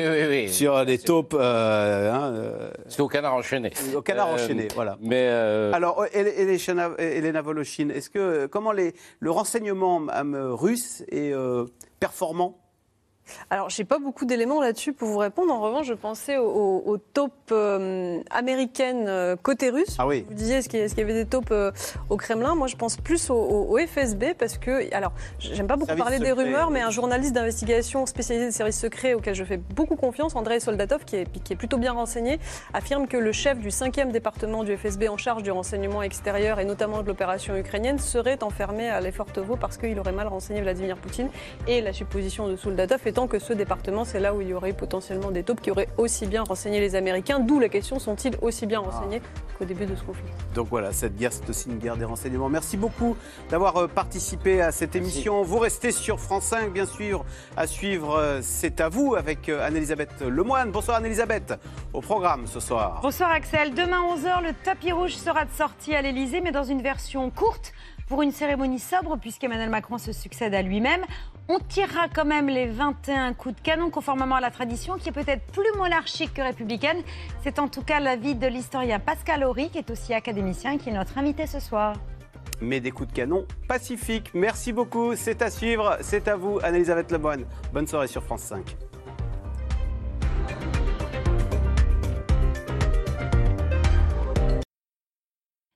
Sur les taupes. Euh, hein, euh, C'est au canard enchaîné. Au canard euh, enchaîné, voilà. Mais Alors, Elena Voloshin, est-ce que. Comment les, le renseignement russe est performant? Alors, je n'ai pas beaucoup d'éléments là-dessus pour vous répondre. En revanche, je pensais aux, taupes euh, américaines euh, côté russe. Ah oui. Vous disiez, est-ce qu'il y, avait des taupes euh, au Kremlin Moi, je pense plus au, FSB parce que, alors, j'aime pas beaucoup parler des rumeurs, mais un journaliste d'investigation spécialisé des services secrets auquel je fais beaucoup confiance, Andrei Soldatov, qui est, qui est plutôt bien renseigné, affirme que le chef du 5e département du FSB en charge du renseignement extérieur et notamment de l'opération ukrainienne serait enfermé à l'effort parce qu'il aurait mal renseigné Vladimir Poutine. Et la supposition de Soldatov étant que ce département, c'est là où il y aurait potentiellement des taupes qui auraient aussi bien renseigné les Américains, d'où la question sont-ils aussi bien renseignés qu'au début de ce conflit Donc voilà, cette guerre, c'est aussi une guerre des renseignements. Merci beaucoup d'avoir euh, participé à cette émission. Vous restez sur France 5, bien sûr, à suivre euh, C'est à vous avec euh, Anne-Elisabeth Lemoine. Bonsoir Anne-Elisabeth, au programme ce soir. Bonsoir Axel. Demain 11h, le tapis rouge sera de sortie à l'Elysée, mais dans une version courte pour une cérémonie sobre, puisqu'Emmanuel Macron se succède à lui-même. On tirera quand même les 21 coups de canon, conformément à la tradition, qui est peut-être plus monarchique que républicaine. C'est en tout cas l'avis de l'historien Pascal Horry, qui est aussi académicien qui est notre invité ce soir. Mais des coups de canon pacifiques. Merci beaucoup. C'est à suivre. C'est à vous, Anne-Elisabeth Lemoine. Bonne soirée sur France 5.